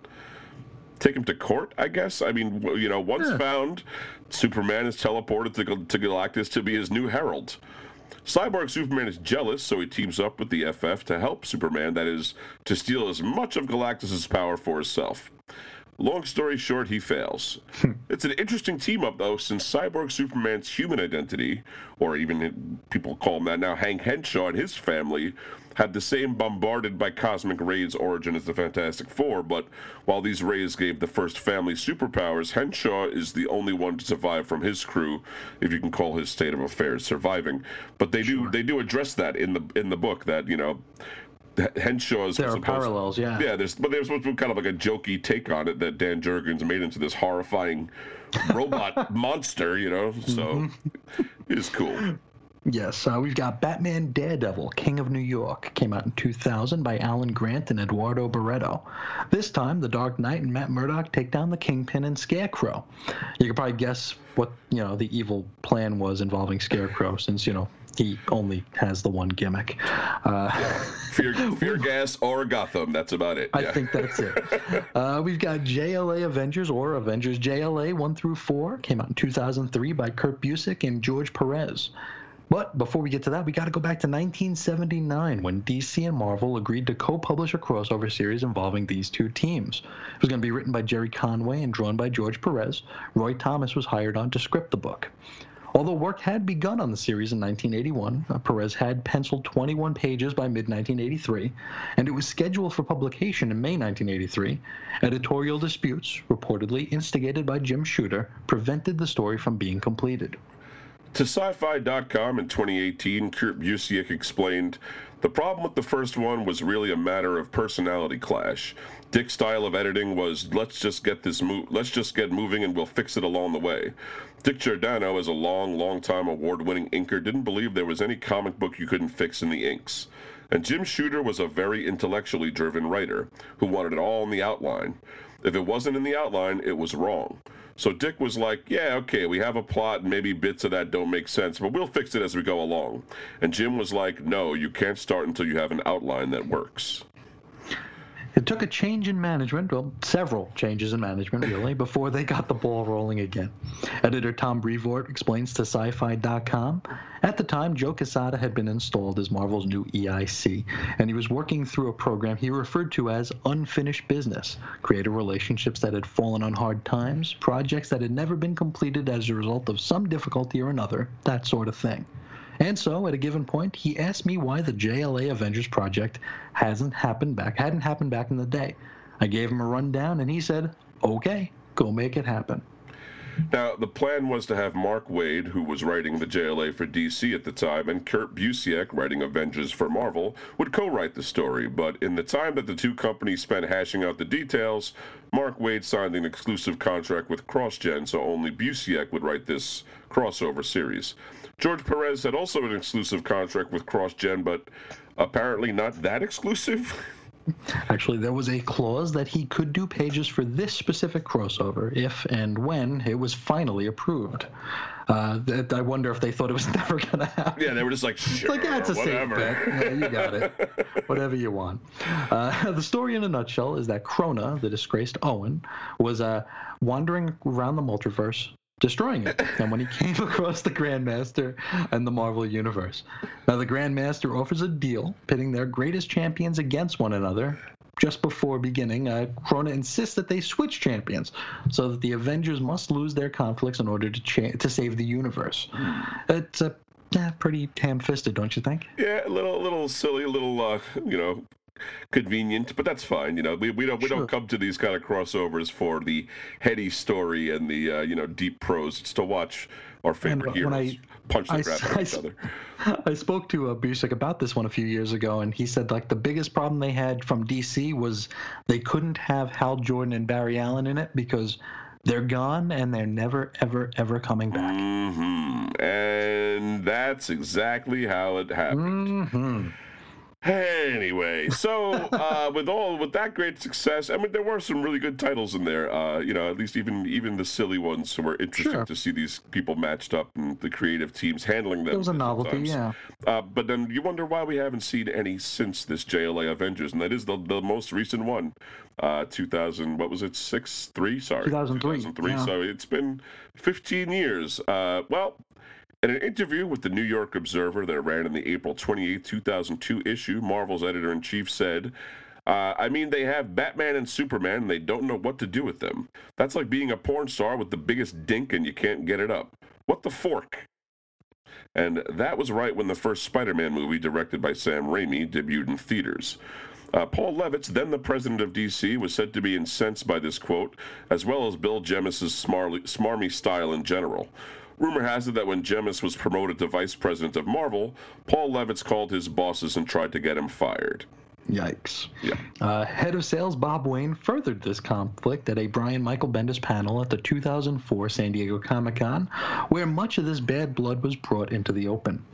take him to court, I guess. I mean, you know, once found, Superman is teleported to, to Galactus to be his new herald. Cyborg Superman is jealous, so he teams up with the FF to help Superman, that is, to steal as much of Galactus' power for himself. Long story short, he fails. Hmm. it's an interesting team up, though, since Cyborg Superman's human identity, or even people call him that now, Hank Henshaw and his family, had the same bombarded by cosmic rays origin as the Fantastic Four, but while these rays gave the first family superpowers, Henshaw is the only one to survive from his crew, if you can call his state of affairs surviving. But they do they do address that in the in the book that you know Henshaw's There are parallels, yeah. yeah, there's but there's supposed to be kind of like a jokey take on it that Dan Jurgens made into this horrifying robot <laughs> monster, you know. So mm-hmm. it's cool. Yes, uh, we've got Batman Daredevil, King of New York, came out in 2000 by Alan Grant and Eduardo Barreto. This time, The Dark Knight and Matt Murdock take down the Kingpin and Scarecrow. You could probably guess what, you know, the evil plan was involving Scarecrow since, you know, he only has the one gimmick. Uh, <laughs> Fear, fear gas or Gotham. That's about it. I yeah. think that's it. <laughs> Uh, we've got JLA Avengers or Avengers JLA 1 through 4. Came out in 2003 by Kurt Busiek and George Perez. But before we get to that, we got to go back to 1979 when DC and Marvel agreed to co publish a crossover series involving these two teams. It was going to be written by Gerry Conway and drawn by George Perez. Roy Thomas was hired on to script the book. Although work had begun on the series in 1981, uh, Perez had penciled 21 pages by mid 1983, and it was scheduled for publication in May 1983. Editorial disputes, reportedly instigated by Jim Shooter, prevented the story from being completed. To sci-fi.com in 2018, Kurt Busiek explained, "The problem with the first one was really a matter of personality clash. Dick's style of editing was let's just get this mo- let's just get moving and we'll fix it along the way. Dick Giordano, as a long, long-time award-winning inker, didn't believe there was any comic book you couldn't fix in the inks." And Jim Shooter was a very intellectually driven writer who wanted it all in the outline. If it wasn't in the outline, it was wrong. So Dick was like, Yeah, okay, we have a plot and maybe bits of that don't make sense, but we'll fix it as we go along. And Jim was like, No, you can't start until you have an outline that works. It took a change in management, well, several changes in management, really, <laughs> before they got the ball rolling again. Editor Tom Brevoort explains to sci fi.com At the time, Joe Quesada had been installed as Marvel's new EIC, and he was working through a program he referred to as unfinished business creative relationships that had fallen on hard times, projects that had never been completed as a result of some difficulty or another, that sort of thing. And so, at a given point, he asked me why the JLA Avengers project hasn't happened back, hadn't happened back in the day. I gave him a rundown, and he said, "Okay, go make it happen." Now, the plan was to have Mark Waid, who was writing the JLA for DC at the time, and Kurt Busiek, writing Avengers for Marvel, would co write the story. But in the time that the two companies spent hashing out the details, Mark Waid signed an exclusive contract with CrossGen, so only Busiek would write this crossover series. George Perez had also an exclusive contract with CrossGen, but apparently not that exclusive. <laughs> Actually, there was a clause that he could do pages for this specific crossover if and when it was finally approved. Uh, that, I wonder if they thought it was <laughs> never going to happen. yeah, they were just like, sure, like, yeah, it's a whatever. safe bet. <laughs> Yeah, you got it. Whatever you want. Uh, the story in a nutshell is that Krona, the disgraced Oan, was uh, wandering around the multiverse, destroying it. And when he came <laughs> across the Grandmaster and the Marvel Universe. Now, the Grandmaster offers a deal pitting their greatest champions against one another. Just before beginning, uh, Krona insists that they switch champions so that the Avengers must lose their conflicts in order to cha- to save the universe. It's a yeah, pretty ham-fisted, don't you think? Yeah, a little, little silly, a little, uh, you know, convenient, but that's fine. You know, we, we don't we Sure. don't come to these kind of crossovers for the heady story and the uh, you know deep prose. It's to watch our favorite when heroes I- punch the I crap out of I each other. <laughs> I spoke to uh, Busiek about this one a few years ago, and he said like the biggest problem they had from DC was they couldn't have Hal Jordan and Barry Allen in it because they're gone and they're never ever ever coming back. hmm And that's exactly how it happened. hmm Anyway, so <laughs> uh, with all with that great success, I mean, there were some really good titles in there. Uh, you know, at least even even the silly ones were interesting Sure. to see these people matched up and the creative teams handling them. It was a novelty, times. yeah. Uh, but then you wonder why we haven't seen any since this JLA Avengers, and that is the the most recent one, uh, 2000. What was it? Six three? Sorry, 2003, 2003. yeah. So it's been 15 years. Uh, well. In an interview with the New York Observer that ran in the April 28, 2002 issue, Marvel's editor in chief said, uh, I mean, they have Batman and Superman, and they don't know what to do with them. That's like being a porn star with the biggest dink and you can't get it up. What the fork? And that was right when the first Spider Man movie, directed by Sam Raimi, debuted in theaters. Uh, Paul Levitz, then the president of DC, was said to be incensed by this quote, as well as Bill smarly, smarmy style in general. Rumor has it that when Jemas was promoted to vice president of Marvel, Paul Levitz called his bosses and tried to get him fired. Yikes. Yeah. Uh, head of sales Bob Wayne furthered this conflict at a Brian Michael Bendis panel at the 2004 San Diego Comic Con, where much of this bad blood was brought into the open.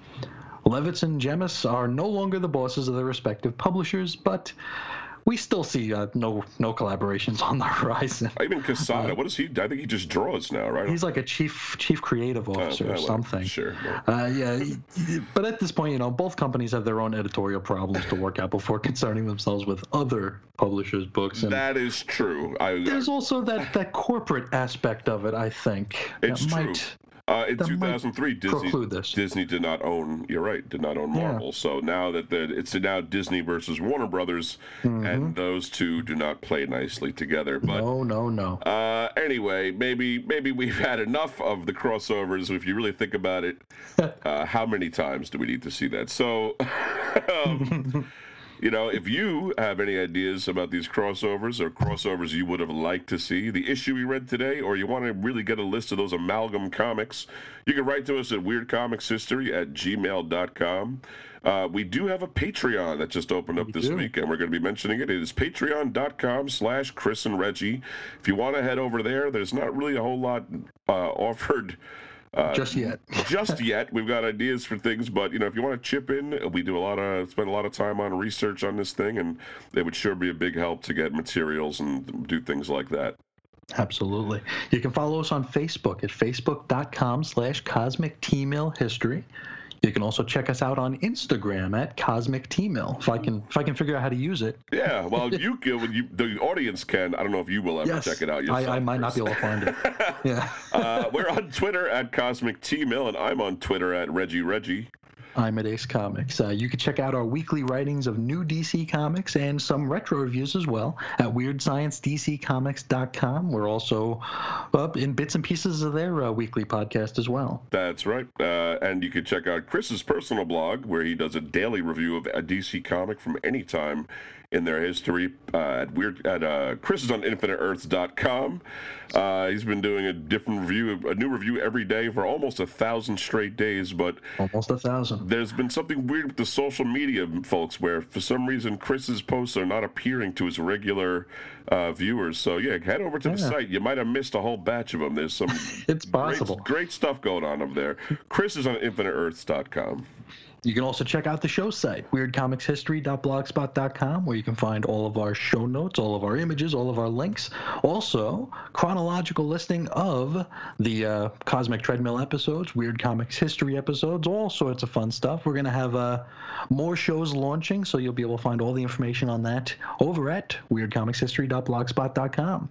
Levitz and Jemas are no longer the bosses of their respective publishers, but we still see uh, no no collaborations <laughs> on the horizon. Even Quesada, what is he? I think he just draws now, right? He's like a chief chief creative officer Uh, or well, something. Sure. Uh, yeah, but at this point, you know, both companies have their own editorial problems to work out before <laughs> concerning themselves with other publishers' books. And That is true. I, there's also that, that corporate aspect of it, I think. It's that true. might Uh, in that 2003, Disney. Disney did not own. You're right, did not own Yeah. Marvel. So now that the, it's now Disney versus Warner Brothers, Mm-hmm. and those two do not play nicely together. But no, no, no. uh, anyway, maybe maybe we've had enough of the crossovers. If you really think about it, <laughs> uh, how many times do we need to see that? So. <laughs> um, <laughs> You know, if you have any ideas about these crossovers or crossovers you would have liked to see, the issue we read today, or you want to really get a list of those amalgam comics, you can write to us at weirdcomicshistory at gmail.com. Uh, we do have a Patreon that just opened up this do. week, and we're going to be mentioning it. It is patreon.com slash Chris and Reggie. If you want to head over there, there's not really a whole lot uh, <laughs> offered uh, Just yet. <laughs> just yet. We've got ideas for things, but you know, if you want to chip in, we do a lot of spend a lot of time on research on this thing, and it would sure be a big help to get materials and do things like that. Absolutely. You can follow us on Facebook at facebook.com slash cosmic history. You can also check us out on Instagram at Cosmic T-Mill. If I can if I can figure out how to use it. Yeah, well, <laughs> you can. You, the audience can. I don't know if you will ever yes. check it out yourself. I, I might not be able to find it. <laughs> Yeah. uh, we're on Twitter at Cosmic T Mill, and I'm on Twitter at Reggie Reggie. I'm at Ace Comics. Uh, you can check out our weekly writings of new DC comics and some retro reviews as well at WeirdScienceDCComics.com. We're also up in bits and pieces of their uh, weekly podcast as well. That's right. Uh, and you can check out Chris's personal blog where he does a daily review of a DC comic from any time in their history uh, at weird at uh, Chris is on infiniteearths.com. Uh, he's been doing a different review, a new review every day for almost a thousand straight days, but Almost a thousand. there's been something weird with the social media folks where for some reason Chris's posts are not appearing to his regular uh, viewers. So yeah, head over to the site. You might have missed a whole batch of them. There's some <laughs> It's possible. Great, great stuff going on up there. Chris is on infiniteearths.com. You can also check out the show site, weirdcomicshistory.blogspot.com, where you can find all of our show notes, all of our images, all of our links. Also, chronological listing of the uh, Cosmic Treadmill episodes, Weird Comics History episodes, all sorts of fun stuff. We're going to have uh, more shows launching, so you'll be able to find all the information on that over at weirdcomicshistory.blogspot.com.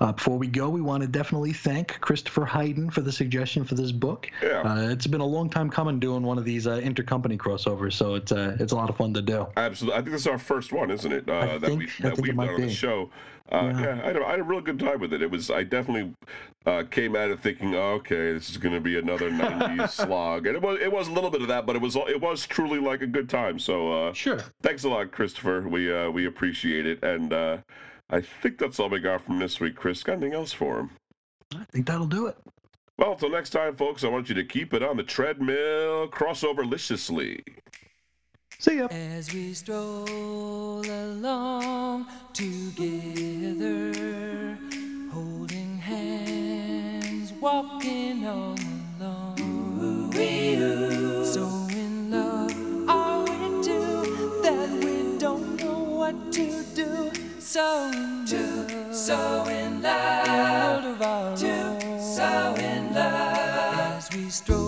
Uh, before we go, we want to definitely thank Christopher Hayden for the suggestion for this book. Yeah. Uh, it's been a long time coming doing one of these uh, intercompany crossovers, so it's uh, it's a lot of fun to do. Absolutely. I think this is our first one, isn't it? Uh, that think- we, I that we've might done on the show. Uh, yeah, Yeah. I, had a, I had a real good time with it. It was I definitely uh, came at it thinking, oh, okay, this is going to be another '90s <laughs> slog, and it was it was a little bit of that, but it was it was truly like a good time. So uh, Sure. thanks a lot, Christopher. We uh, we appreciate it, and uh, I think that's all we got from this week. Chris, got anything else for him? I think that'll do it. Well, until next time, folks, I want you to keep it on the treadmill, crossover liciously. See ya. As we stroll along together, holding hands, walking all alone. So in so to so in love, to so in love as we stroll.